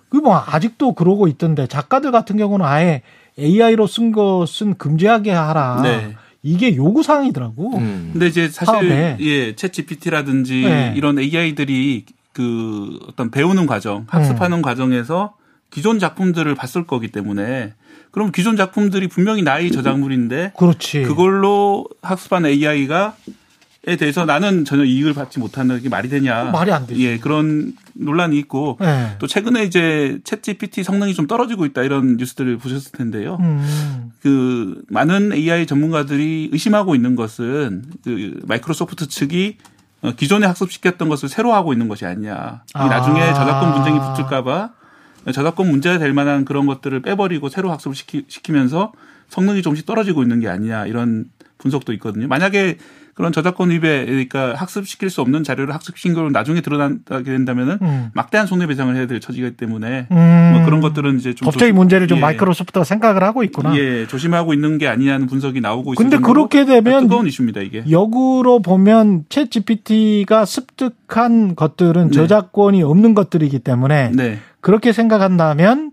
그뭐 아직도 그러고 있던데 작가들 같은 경우는 아예 AI로 쓴 것은 금지하게 하라. 네. 이게 요구 사항이더라고. 음. 근데 이제 사실 파업에. 예, 챗 GPT라든지 네. 이런 AI들이 그 어떤 배우는 과정, 학습하는 과정에서 기존 작품들을 봤을 거기 때문에 그럼 기존 작품들이 분명히 나의 저작물인데 그렇지. 그걸로 학습한 AI가 에 대해서 나는 전혀 이익을 받지 못하는 게 말이 되냐? 말이 안 되지. 예, 그런 논란이 있고 네. 또 최근에 이제 챗 GPT 성능이 좀 떨어지고 있다 이런 뉴스들을 보셨을 텐데요. 음. 그 많은 AI 전문가들이 의심하고 있는 것은 그 마이크로소프트 측이 어, 기존에 학습시켰던 것을 새로 하고 있는 것이 아니냐. 이 아. 나중에 저작권 분쟁이 붙을까봐 저작권 문제가 될 만한 그런 것들을 빼버리고 새로 학습을 시키, 시키면서 성능이 조금씩 떨어지고 있는 게 아니냐 이런 분석도 있거든요. 만약에 그런 저작권 위배, 그러니까 학습시킬 수 없는 자료를 학습시킨 걸 나중에 드러나게 된다면은 음. 막대한 손해배상을 해야 될 처지가 때문에 음. 뭐 그런 것들은 이제 좀 법적인 조심- 문제를 좀 예. 마이크로소프트가 생각을 하고 있구나. 예, 조심하고 있는 게 아니냐는 분석이 나오고 있어요. 근데 그렇게 되면 뜨거운 이슈입니다, 이게. 역으로 보면 챗 GPT가 습득한 것들은 네. 저작권이 없는 것들이기 때문에 네. 그렇게 생각한다면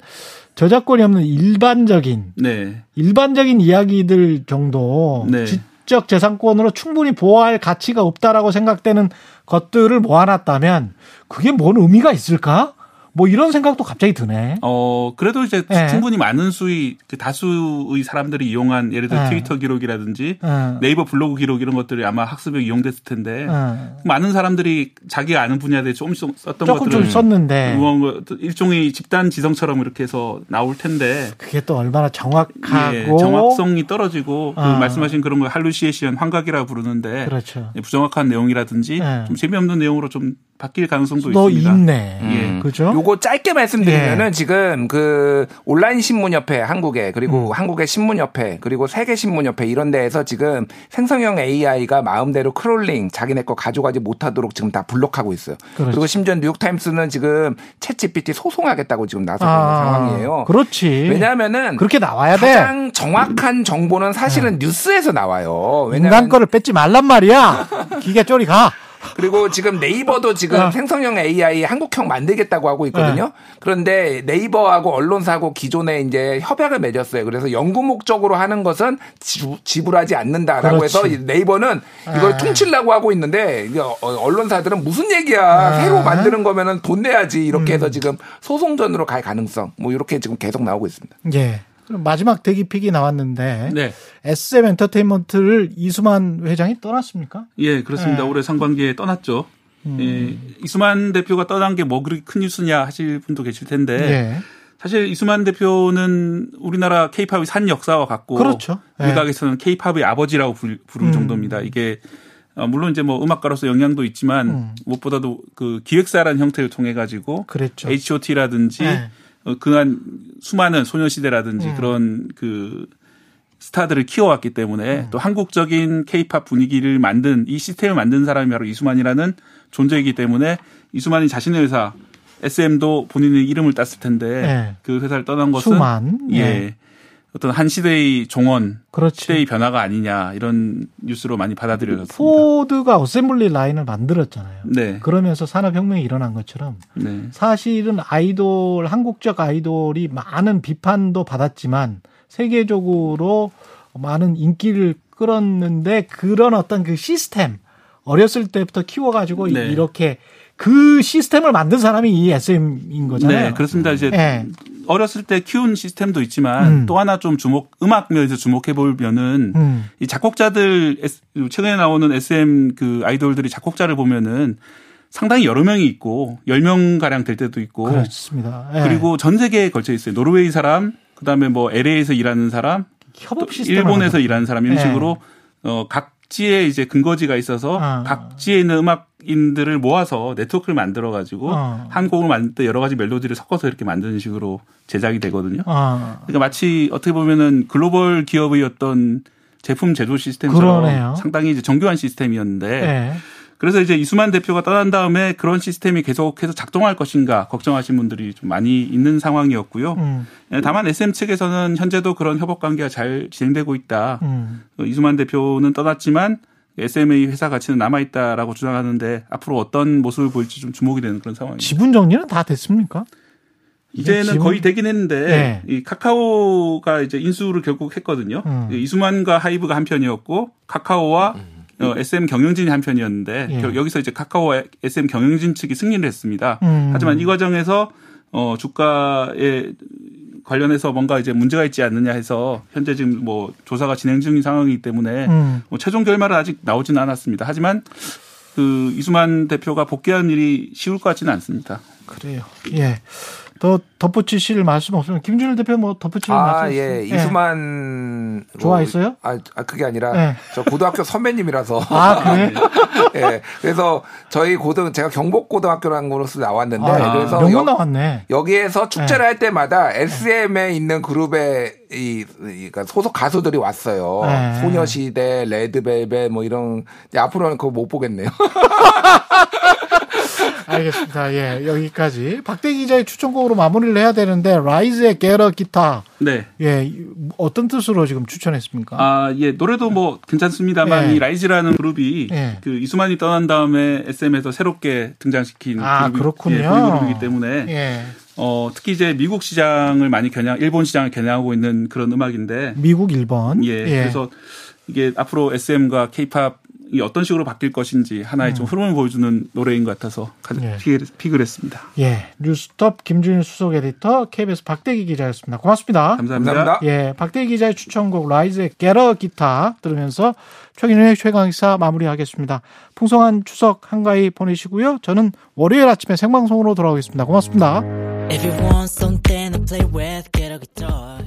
저작권이 없는 일반적인 네. 일반적인 이야기들 정도 네. 지적 재산권으로 충분히 보호할 가치가 없다라고 생각되는 것들을 모아놨다면 그게 뭔 의미가 있을까? 뭐 이런 생각도 갑자기 드네. 어, 그래도 이제 네. 충분히 많은 수의, 그 다수의 사람들이 이용한 예를 들어 네. 트위터 기록이라든지 어, 네이버 블로그 기록 이런 것들이 아마 학습에 이용됐을 텐데 어. 많은 사람들이 자기가 아는 분야에 대해 조금씩 썼던 조금 것들을 좀 썼는데 뭐 일종의 집단 지성처럼 이렇게 해서 나올 텐데 그게 또 얼마나 정확하고 예, 정확성이 떨어지고 그 아. 말씀하신 그런 거 hallucination 환각이라 부르는데 그렇죠. 예, 부정확한 내용이라든지 네. 좀 재미없는 내용으로 좀 바뀔 가능성도 너 있습니다. 있네. 예. 그죠? 요거 짧게 말씀드리면은 예. 지금 그 온라인 신문협회 한국에 그리고 음. 한국의 신문협회 그리고 세계 신문협회 이런 데에서 지금 생성형 AI가 마음대로 crawling 자기네 거 가져가지 못하도록 지금 다 block하고 있어요. 그렇지. 그리고 심지어 뉴욕타임스는 지금 챗 GPT 소송하겠다고 지금 나서고 있는 상황이에요. 아, 그렇지. 왜냐하면은 그렇게 나와야 돼. 가장 정확한 정보는 사실은 뉴스에서 나와요. 인간 왜냐하면 거를 뺏지 말란 말이야. 기계 쪼리 가. 그리고 지금 네이버도 지금 어. 생성형 AI 한국형 만들겠다고 하고 있거든요. 그런데 네이버하고 언론사하고 기존에 이제 협약을 맺었어요. 그래서 연구 목적으로 하는 것은 지- 지불하지 않는다라고 그렇지. 해서 이 네이버는 이걸 아. 퉁치려고 하고 있는데 이게 어- 언론사들은 무슨 얘기야? 아. 새로 만드는 거면은 돈 내야지. 이렇게 음. 해서 지금 소송전으로 갈 가능성 뭐 이렇게 지금 계속 나오고 있습니다. 예. 그럼 마지막 대기픽이 나왔는데 네. SM 엔터테인먼트를 이수만 회장이 떠났습니까? 예, 그렇습니다. 네. 올해 상반기에 떠났죠. 음. 예, 이수만 대표가 떠난 게 뭐 그렇게 큰 뉴스냐 하실 분도 계실 텐데 예. 사실 이수만 대표는 우리나라 케이팝의 산 역사와 같고 그렇죠. 예. 일각에서는 케이팝의 아버지라고 부를, 부를 음. 정도입니다. 이게 어, 물론 이제 뭐 음악가로서 영향도 있지만 음. 무엇보다도 그 기획사라는 형태를 통해 가지고 그랬죠. H.O.T.라든지 네. 어, 그한 수많은 소녀시대라든지 음. 그런 그 스타들을 키워왔기 때문에 음. 또 한국적인 케이팝 분위기를 만든 이 시스템을 만든 사람이 바로 이수만이라는 존재이기 때문에 이수만이 자신의 회사 SM도 본인의 이름을 땄을 텐데 네. 그 회사를 떠난 것은 수만. 예. 예. 어떤 한 시대의 종언, 그렇지. 시대의 변화가 아니냐 이런 뉴스로 많이 받아들여졌습니다. 포드가 assembly line을 만들었잖아요. 네, 그러면서 산업혁명이 일어난 것처럼 네, 사실은 아이돌, 한국적 아이돌이 많은 비판도 받았지만 세계적으로 많은 인기를 끌었는데 그런 어떤 그 시스템 어렸을 때부터 키워가지고 네. 이렇게 그 시스템을 만든 사람이 이 SM인 거잖아요. 네, 그렇습니다. 이제 예. 어렸을 때 키운 시스템도 있지만 음. 또 하나 좀 주목 음악 면에서 주목해 보면은 음. 이 작곡자들 최근에 나오는 SM 그 아이돌들이 작곡자를 보면은 상당히 여러 명이 있고 10명 가량 될 때도 있고 그렇습니다. 예. 그리고 전 세계에 걸쳐 있어요. 노르웨이 사람, 그다음에 뭐 LA에서 일하는 사람, 또 협업 시스템 일본에서 일하는 사람 이런 네. 식으로 어 각지에 이제 근거지가 있어서 아. 각지에 있는 음악 인들을 모아서 네트워크를 만들어 가지고 어. 한 곡을 만들 때 여러 가지 멜로디를 섞어서 이렇게 만드는 식으로 제작이 되거든요. 아, 그러니까 마치 어떻게 보면은 글로벌 기업의 어떤 제품 제조 시스템처럼 그러네요. 상당히 이제 정교한 시스템이었는데 예. 그래서 이제 이수만 대표가 떠난 다음에 그런 시스템이 계속해서 작동할 것인가 걱정하신 분들이 좀 많이 있는 상황이었고요. 음. 예, 다만 SM 측에서는 현재도 그런 협업 관계가 잘 진행되고 있다. 음. 어, 이수만 대표는 떠났지만 SMA 회사 가치는 남아 있다라고 주장하는데 앞으로 어떤 모습을 보일지 좀 주목이 되는 그런 상황입니다. 지분 정리는 다 됐습니까? 이제는 지분- 거의 되긴 했는데 네. 이 카카오가 이제 인수를 결국 했거든요. 음. 이수만과 하이브가 한 편이었고 카카오와 어, SM 경영진이 한 편이었는데 예. 겨- 여기서 이제 카카오와 SM 경영진 측이 승리를 했습니다. 음. 하지만 이 과정에서 어 주가에 관련해서 뭔가 이제 문제가 있지 않느냐 해서 현재 지금 뭐 조사가 진행 중인 상황이기 때문에 음. 뭐 최종 결말은 아직 나오지는 않았습니다. 하지만 그 이수만 대표가 복귀하는 일이 쉬울 것 같지는 않습니다. 그래요. 예. 더 덧붙이실 말씀 없으면 김준일 대표 뭐 덧붙이실 말씀 아, 있으세요? 예. 이수만. 좋아했어요? 아, 아, 그게 아니라. 네. 저 고등학교 선배님이라서. 아, 그래? 예. 그래서 저희 고등, 제가 경복 고등학교라는 곳으로 나왔는데. 아, 그래서 여- 나왔네. 여기에서 축제를 네. 할 때마다 SM에 있는 그룹에 이, 이 그러니까 소속 가수들이 왔어요. 네. 소녀시대, 레드벨벳 뭐 이런. 앞으로는 그거 못 보겠네요. 알겠습니다. 예, 여기까지. 박대기 기자의 추천곡으로 마무리를 해야 되는데, 라이즈의 Get A Guitar. 네. 예, 어떤 뜻으로 지금 추천했습니까? 아, 예, 노래도 뭐 괜찮습니다만 예. 이 라이즈라는 그룹이 예. 그 이수만이 떠난 다음에 SM에서 새롭게 등장시킨 아, 그룹이- 그렇군요. 예, 보이그룹이기 때문에 예. 어, 특히 이제 미국 시장을 많이 겨냥, 일본 시장을 겨냥하고 있는 그런 음악인데 미국, 일본. 예, 그래서 이게 앞으로 SM과 K-팝이 어떤 식으로 바뀔 것인지 하나의 좀 흐름을 보여주는 노래인 것 같아서 가- 음. 예. pick을, pick을 했습니다. 예, 뉴스톱 김준일 수석 에디터, KBS 박대기 기자였습니다. 고맙습니다. 감사합니다. 감사합니다. 예, 박대기 기자의 추천곡 라이즈의 게러 기타 들으면서 최근의 최강의사 마무리하겠습니다. 풍성한 추석 한가위 보내시고요. 저는 월요일 아침에 생방송으로 돌아오겠습니다. 고맙습니다. If you want something to play with, get a guitar.